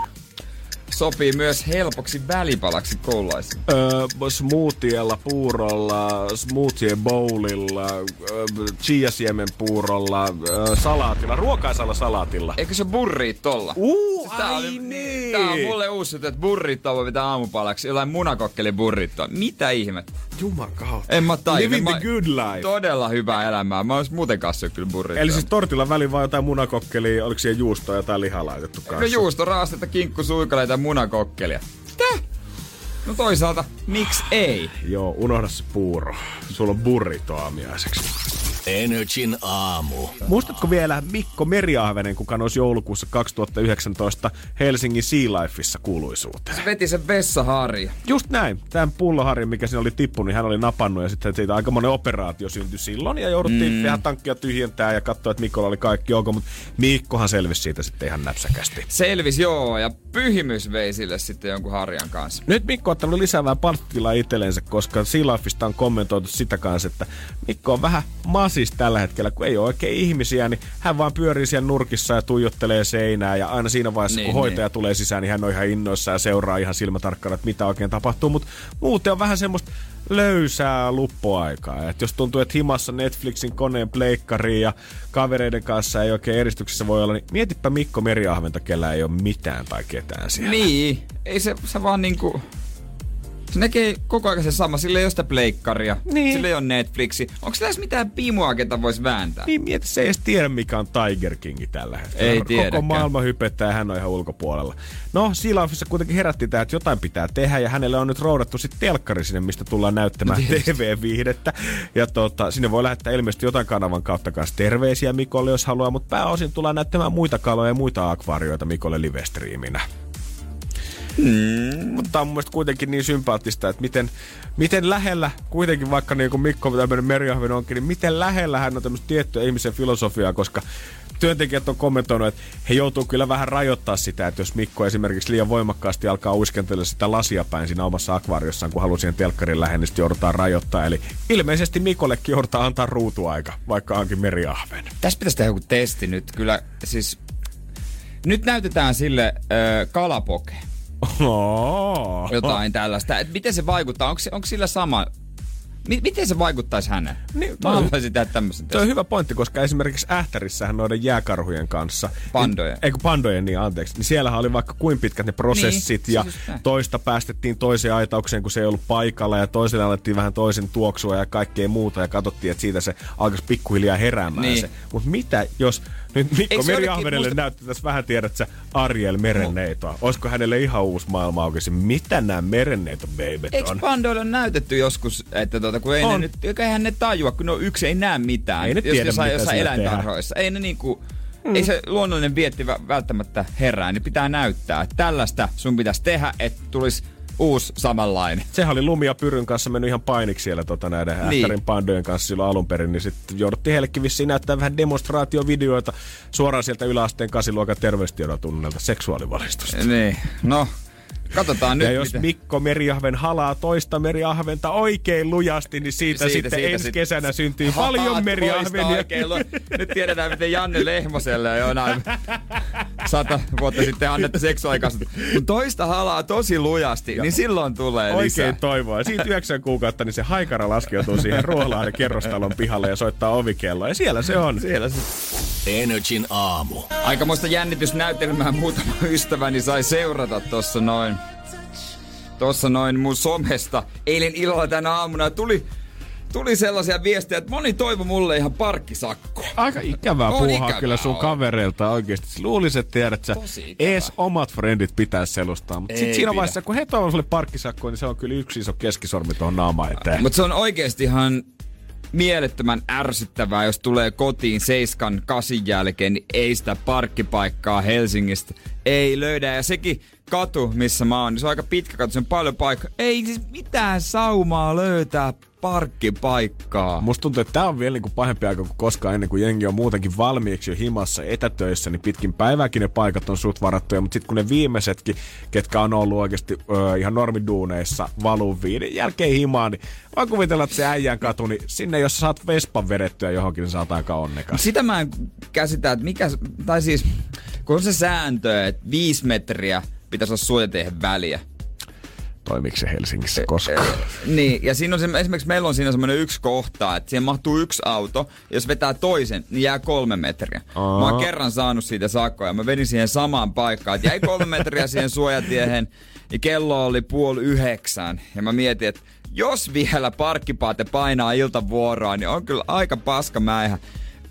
sopii myös helpoksi välipalaksi koululaisille. Öö, smoothiella, puurolla, smoothie bowlilla, öö, chiasiemen puurolla, öö, salaatilla, ruokaisella salaatilla. Eikö se burrit tolla? Uh, Tää ai oli- niin. Tää on mulle uusi juttu, että burrittoa voi pitää aamupalaksi. Jollain munakokkeli burrittoa. Mitä ihmettä? Jumakautta. En mä tajua. Living the good life. Todella hyvää elämää. Mä ois muuten kanssa kyllä burrittoa. Eli siis tortilla väliin vaan jotain munakokkelia, oliko siihen juustoa ja jotain lihaa laitettu kanssa? No juusto, raastetta, kinkku, suikaleita ja munakokkelia. Tää? No toisaalta, miksi ei? Joo, unohda se puuro. Sulla on burrito aamiaiseksi. Energin aamu. Muistatko vielä Mikko Meriahvenen, kuka nousi joulukuussa 2019 Helsingin Sea Lifeissa kuuluisuuteen? Veti sen vessaharja. Just näin. Tämän pulloharja, mikä siinä oli tippunut, niin hän oli napannut ja sitten siitä aika monen operaatio syntyi silloin ja jouduttiin mm. vähän tankkia tyhjentää ja katsoa, että Mikkolla oli kaikki ok, mutta Mikkohan selvisi siitä sitten ihan näpsäkästi. Selvis joo, ja pyhimys vei sille sitten jonkun harjan kanssa. Nyt Mikko on ottanut lisää vähän parttilaa itsellensä, koska Sea Lifeista on kommentoitu sitä kanssa, että Mikko on vähän masis tällä hetkellä, kun ei ole oikein ihmisiä, niin hän vaan pyörii siellä nurkissa ja tuijottelee seinää ja aina siinä vaiheessa, Niin, kun hoitaja tulee sisään, niin hän on ihan innoissa ja seuraa ihan silmätarkkana, että mitä oikein tapahtuu, mutta muuten on vähän semmoista löysää luppoaikaa. Et jos tuntuu, että himassa Netflixin koneen pleikkariin ja kavereiden kanssa ei oikein eristyksessä voi olla, niin mietipä Mikko Meriahventa, kellä ei ole mitään tai ketään siellä. Niin, ei se, se vaan niinku... Se näkee koko ajan se sama, sillä ei ole sitä pleikkaria, Niin. sillä ei ole Netflixi. Onko sillä edes mitään pimua, ketä voisi vääntää? Niin mieti, se ei edes tiedä, mikä on Tiger Kingi tällä hetkellä. Ei Koko tiedäkään. maailma hypettää ja hän on ihan ulkopuolella. No, Sea Lifeissa kuitenkin herätti tämä, että jotain pitää tehdä ja hänelle on nyt roudattu sitten telkkari sinne, mistä tullaan näyttämään No TV-viihdettä. Ja tota, sinne voi lähettää ilmeisesti jotain kanavan kautta kanssa terveisiä Mikolle, jos haluaa, mutta pääosin tullaan näyttämään muita kaloja ja muita akvaarioita Mikolle livestriiminä. Mm. Mutta on mun kuitenkin niin sympaattista, että miten, miten lähellä, kuitenkin vaikka niin kuin Mikko tämmöinen Meriahven onkin, niin miten lähellä hän on tämmöistä tiettyä ihmisen filosofiaa, koska työntekijät on kommentoinut, että he joutuu kyllä vähän rajoittaa sitä, että jos Mikko esimerkiksi liian voimakkaasti alkaa uiskentella sitä lasia päin siinä omassa akvaariossaan, kun haluaa siihen telkkarin lähelle, niin joudutaan rajoittaa. Eli ilmeisesti Mikollekin joudutaan antaa ruutuaika, vaikka onkin Meriahven. Tässä pitäisi tehdä joku testi nyt. Kyllä, siis... Nyt näytetään sille ö, kalapoke. Oh. Jotain tällaista. Et miten se vaikuttaa? Onko, onko sillä sama... Mi- miten se vaikuttaisi häneen? Niin, Mä haluaisin tehdä tämmöisen Se on hyvä pointti, koska esimerkiksi Ähtärissähän noiden jääkarhujen kanssa... Pandojen. Eikö pandojen, niin anteeksi. Niin siellähän oli vaikka kuin pitkät ne prosessit Niin, ja siis toista päästettiin toiseen aitaukseen, kun se ei ollut paikalla ja toiselle alettiin vähän toisen tuoksua ja kaikkea muuta ja katsottiin, että siitä se alkaisi pikkuhiljaa heräämään Niin. se. Mutta mitä jos nyt Mikko Meriahvenelle olikin- musta- näyttäisi vähän tiedät sä Ariel merenneitoa. Olisiko hänelle ihan uusi maailma aukesi? Mitä nämä merenneito babet Eikö on? pandoille on näytetty joskus, että tuota, kun ei On. ne nyt, eihän ne tajua, kun ne on yksi, ei näe mitään. Ei ne jos tiedä, jossain, mitä jossain eläintarhoissa. Ei ne niinku, mm. ei se luonnollinen vietti vä- välttämättä herää, niin pitää näyttää, että tällaista sun pitäisi tehdä, että tulisi uusi samanlainen. Sehän oli Lumia Pyryn kanssa mennyt ihan painiksi siellä tota, näiden niin. Ähtärin pandojen kanssa silloin alun perin, niin sitten jouduttiin heillekin vissiin näyttää vähän demonstraatiovideoita suoraan sieltä yläasteen kasiluokan terveystiedotunnelta seksuaalivalistusta. Niin, no, katsotaan Ja nyt jos miten. Mikko Meriahven halaa toista Meriahventa oikein lujasti, niin siitä, siitä sitten siitä, ensi sit- kesänä syntyy paljon Meriahvenia. Nyt tiedetään, miten Janne Lehmoselle on jonain sata vuotta sitten annettu seksuaalikasvatu. Kun toista halaa tosi lujasti, niin silloin tulee Oikein lisää. toivoa. Siitä yhdeksän kuukautta niin se haikara laskeutuu siihen Ruolahden kerrostalon pihalle ja soittaa ovikelloa. Ja siellä se on. Siellä se Energin aamu. Aikamoista jännitysnäytelmää muutama ystäväni sai seurata tossa noin. Tossa noin mun somesta. Eilen illalla tänä aamuna tuli, tuli sellaisia viestejä, että moni toivo mulle ihan parkkisakkoa. Aika ikävää On puuhaa ikävää kyllä sun on. kavereilta oikeesti. Luulisit, että tiedät sä, ikävää. ees omat frendit pitää selustaa. Mutta sit Ei siinä pidä. vaiheessa, kun he toivon sulle parkkisakkoa, niin se on kyllä yksi iso keskisormi tuohon naamaan eteen. Mutta se on oikeesti ihan mielettömän ärsyttävää, jos tulee kotiin seiskan kasin jälkeen, niin ei sitä parkkipaikkaa Helsingistä ei löydä. Ja sekin katu, missä mä oon, niin se on aika pitkä katu, se on paljon paikkaa. Ei siis mitään saumaa löytää parkkipaikkaa. Musta tuntuu, että tää on vielä niinku pahempi aika kuin koskaan ennen kuin jengi on muutenkin valmiiksi jo himassa etätöissä, niin pitkin päivääkin ne paikat on suht varattuja, mutta sitten kun ne viimeisetkin, ketkä on ollut oikeasti ö, ihan normiduuneissa valuu viiden jälkeen himaan, niin vaan kuvitella, että se äijän katu, niin sinne jos saat Vespan vedettyä johonkin, niin sä oot aika onnekas. Sitä mä en käsitä, että mikä, tai siis, kun on se sääntö, että viisi metriä pitäisi olla suojatehen väliä. Toimiiko se Helsingissä koskaan? Niin, ja siinä on se, esimerkiksi meillä on siinä semmoinen yksi kohta, että siihen mahtuu yksi auto, ja jos vetää toisen, niin jää kolme metriä. Aa. Mä oon kerran saanut siitä sakkoja, mä vedin siihen samaan paikkaan, että jäi kolme metriä siihen suojatiehen, ja kello oli puoli yhdeksän, ja mä mietin, että jos vielä parkkipaate painaa iltavuoroa, niin on kyllä aika paska mäihä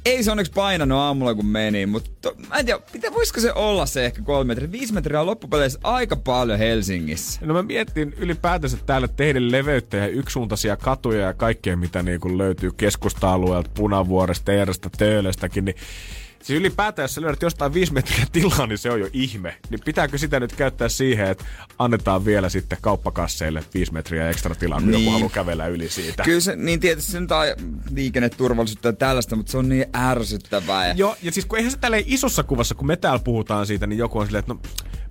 ei se onneksi painanut aamulla kun meni, mutta mä en tiedä, mitä, voisiko se olla se ehkä kolme metriä? Viisi metriä on loppupeleissä aika paljon Helsingissä. No mä mietin ylipäätänsä täällä tehdä leveyttä ja yksisuuntaisia katuja ja kaikkea, mitä niin kuin löytyy keskusta-alueelta, Punavuoresta, Eerasta, Töölöstäkin, niin Siis ylipäätään, jos sä löydät jostain viisi metriä tilaa, niin se on jo ihme. Niin pitääkö sitä nyt käyttää siihen, että annetaan vielä sitten kauppakasseille viisi metriä ekstra tilaa, kun niin. joku haluaa kävellä yli siitä? Kyllä se, niin tietysti se nyt on liikenneturvallisuutta ja tällaista, mutta se on niin ärsyttävää. Joo, ja siis kun eihän se tälleen isossa kuvassa, kun me täällä puhutaan siitä, niin joku on silleen, että no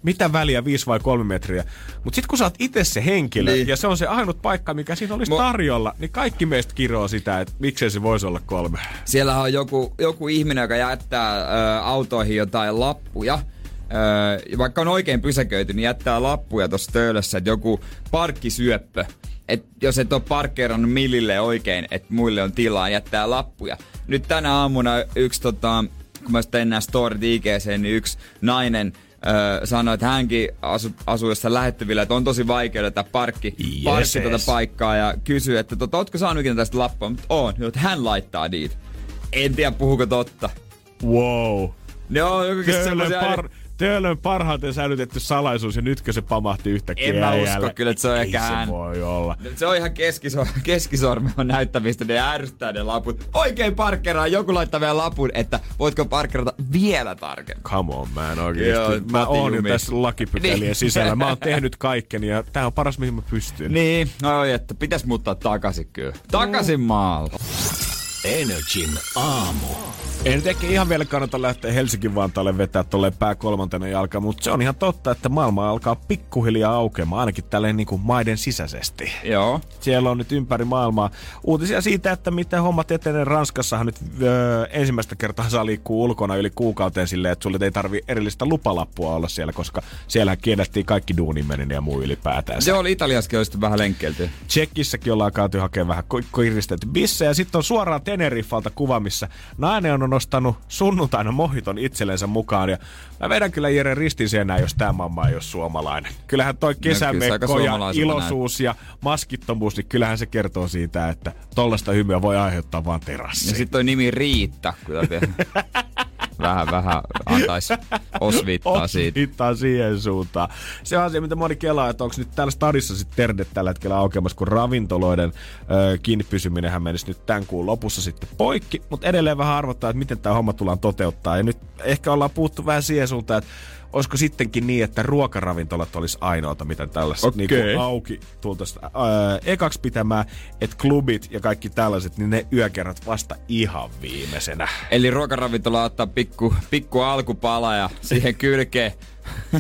mitä väliä, viisi vai kolme metriä. Mutta sitten kun sä oot itse se henkilö, niin. ja se on se ainut paikka, mikä siinä olisi Mo- tarjolla, niin kaikki meistä kiroo sitä, että miksei se voisi olla kolme. Siellä on joku, joku ihminen, joka jättää ö, autoihin jotain lappuja, Öö, vaikka on oikein pysäköity, niin jättää lappuja tuossa töölössä, että joku parkkisyöppö, että jos et ole parkkeerannut millille oikein, että muille on tilaa, jättää lappuja. Nyt tänä aamuna yksi, tota, kun mä tein nämä storit IGC, niin yksi nainen öö, sanoi, että hänkin asu, asuu jossain lähettävillä, että on tosi vaikea löytää parkki, yes, parkki tätä paikkaa ja kysyy, että tota, ootko saanut ikinä tästä lappua? Mutta on, että hän laittaa niitä. En tiedä, puhuko totta. Wow. Ne on joku semmoisia... Par- Töölön parhaiten säilytetty salaisuus ja nytkö se pamahti yhtäkkiä En mä usko kyllä, että se on ehkä hän. se voi olla. Se on ihan keskiso- keskisormella näyttämistä, ne ärsyttää ne laput. Oikein parkkeraa, joku laittaa vielä lapun, että voitko parkkerata vielä tarkemmin. Come on man, oikeesti. Joo, mä oon jo tässä lakipykälien niin. sisällä. Mä oon tehnyt kaikkeni ja tää on paras mihin mä pystyn. Niin, oi, että pitäis muuttaa takaisin kyllä. Takaisin maalle. Energin aamu. En nyt ehkä ihan vielä kannata lähteä Helsingin Vantaalle vetää tolleen pää kolmantena jalka, mutta se on ihan totta, että maailma alkaa pikkuhiljaa aukeamaan, ainakin tälleen niin kuin maiden sisäisesti. Joo. Siellä on nyt ympäri maailmaa uutisia siitä, että miten hommat etenee. Ranskassahan nyt öö, ensimmäistä kertaa saa liikkuu ulkona yli kuukauteen silleen, että sulle ei tarvi erillistä lupalappua olla siellä, koska siellä kiellettiin kaikki duunimenin ja muu ylipäätään. Se oli Italiaskin olisi vähän lenkkelty. Tsekkissäkin ollaan käyty hakemaan vähän kiristetty bissejä. Sitten on suoraan Teneriffalta kuva, missä nainen on nostanut sunnuntaina mohiton itsellensä mukaan. Ja mä vedän kyllä Jere ristin sen jos tämä mamma ei ole suomalainen. Kyllähän toi kesämekko ja iloisuus näin. ja maskittomuus, niin kyllähän se kertoo siitä, että tollasta hymyä voi aiheuttaa vaan terassi. Ja sitten toi nimi Riitta, kyllä vähän, vähän antaisi osvittaa siitä. Osvittaa siihen suuntaan. Se on asia, mitä moni kelaa, että onko nyt täällä stadissa sitten terdet tällä hetkellä aukeamassa, kun ravintoloiden ö, kiinni pysyminenhän menisi nyt tämän kuun lopussa sitten poikki. Mutta edelleen vähän arvottaa, että miten tämä homma tullaan toteuttaa. Ja nyt ehkä ollaan puuttu vähän siihen suuntaan, että olisiko sittenkin niin, että ruokaravintolat olisi ainoata, mitä tällaiset okay. niin auki tultaisiin äh, ekaksi pitämään, että klubit ja kaikki tällaiset, niin ne yökerrat vasta ihan viimeisenä. Eli ruokaravintola ottaa pikku, pikku alkupala ja siihen kylkeen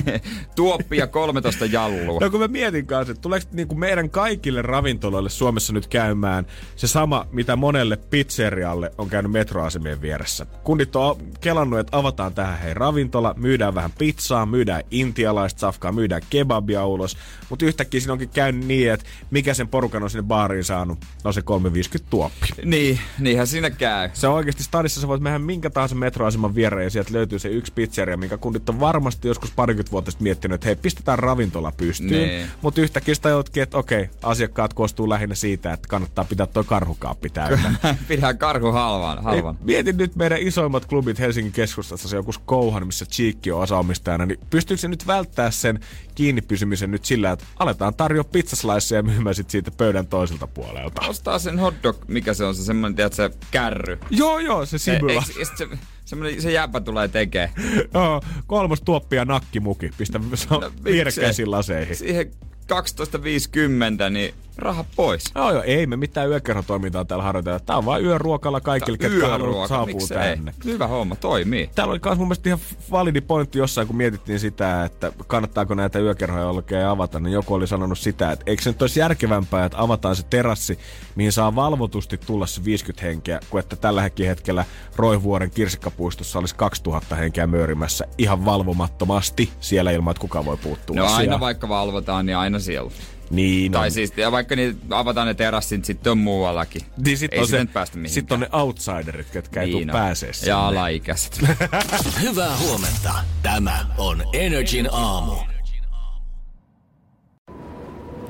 Tuoppi ja 13 jallua. No kun mä mietin kanssa, että tuleeko niin kuin meidän kaikille ravintoloille Suomessa nyt käymään se sama, mitä monelle pizzerialle on käynyt metroasemien vieressä. Kundit on kelannut, että avataan tähän hei ravintola, myydään vähän pizzaa, myydään intialaista safkaa, myydään kebabia ulos. Mutta yhtäkkiä siinä onkin käynyt niin, että mikä sen porukan on sinne baariin saanut, no se 350 tuoppi. Niin, niinhän siinä käy. Se on oikeasti stadissa, sä voit mennä minkä tahansa metroaseman viereen ja sieltä löytyy se yksi pizzeria, minkä kundit on varmasti joskus parikymmentä vuotta sitten miettinyt, että hei, pistetään ravintola pystyyn. Niin. Mutta yhtäkkiä sitä joutkin, että okei, asiakkaat koostuu lähinnä siitä, että kannattaa pitää toi karhukaappi täynnä. Pidä karhu halvan. halvan. Ei, Mietin nyt meidän isoimmat klubit Helsingin keskustassa, se joku Kouhan, missä Cheekki on osaomistajana, niin pystyykö se nyt välttää sen kiinni pysymisen nyt sillä, että aletaan tarjoa pizzasliceja myymään sit siitä pöydän toiselta puolelta? Ostaa sen hotdog, mikä se on se semmonen, tiedät se kärry. Joo, joo, se Se, eikö- ja sit se, semmonen, se jäpä tulee tekee. Joo, kolmas tuoppi ja nakkimuki. Pistä no, vierekkäisiin laseihin. Siihen 12.50, niin raha pois. Joo, joo, ei me mitään yökerhotoimintaa täällä harjoitella. Tää on vaan yöruokalla kaikille, ketkä haluaa saapuu miksei? tänne. Hyvä homma, toimii. Täällä oli myös mun mielestä ihan validi pointti jossain, kun mietittiin sitä, että kannattaako näitä yökerhoja oikein avata, niin joku oli sanonut sitä, että eikö se nyt olisi järkevämpää, että avataan se terassi, mihin saa valvotusti tulla se 50 henkeä, kuin että tällä hetkellä Roivuoren kirsikkapuistossa olisi 2000 henkeä möyrimässä ihan valvomattomasti siellä ilman, että kukaan voi puuttua No aina vaikka valvotaan, niin aina siellä. Niin, Tai on. siis, ja vaikka niin avataan ne terassit, niin sitten on muuallakin. Niin sit Ei on se, päästä mihinkään. sit on ne outsiderit, ketkä ei Niin tuu on. pääsee sinne. Ja alaikäiset. Hyvää huomenta. Tämä on Energin aamu.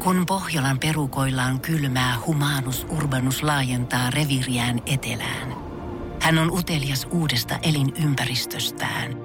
Kun Pohjolan perukoillaan kylmää, humanus urbanus laajentaa reviriään etelään. Hän on utelias uudesta elinympäristöstään.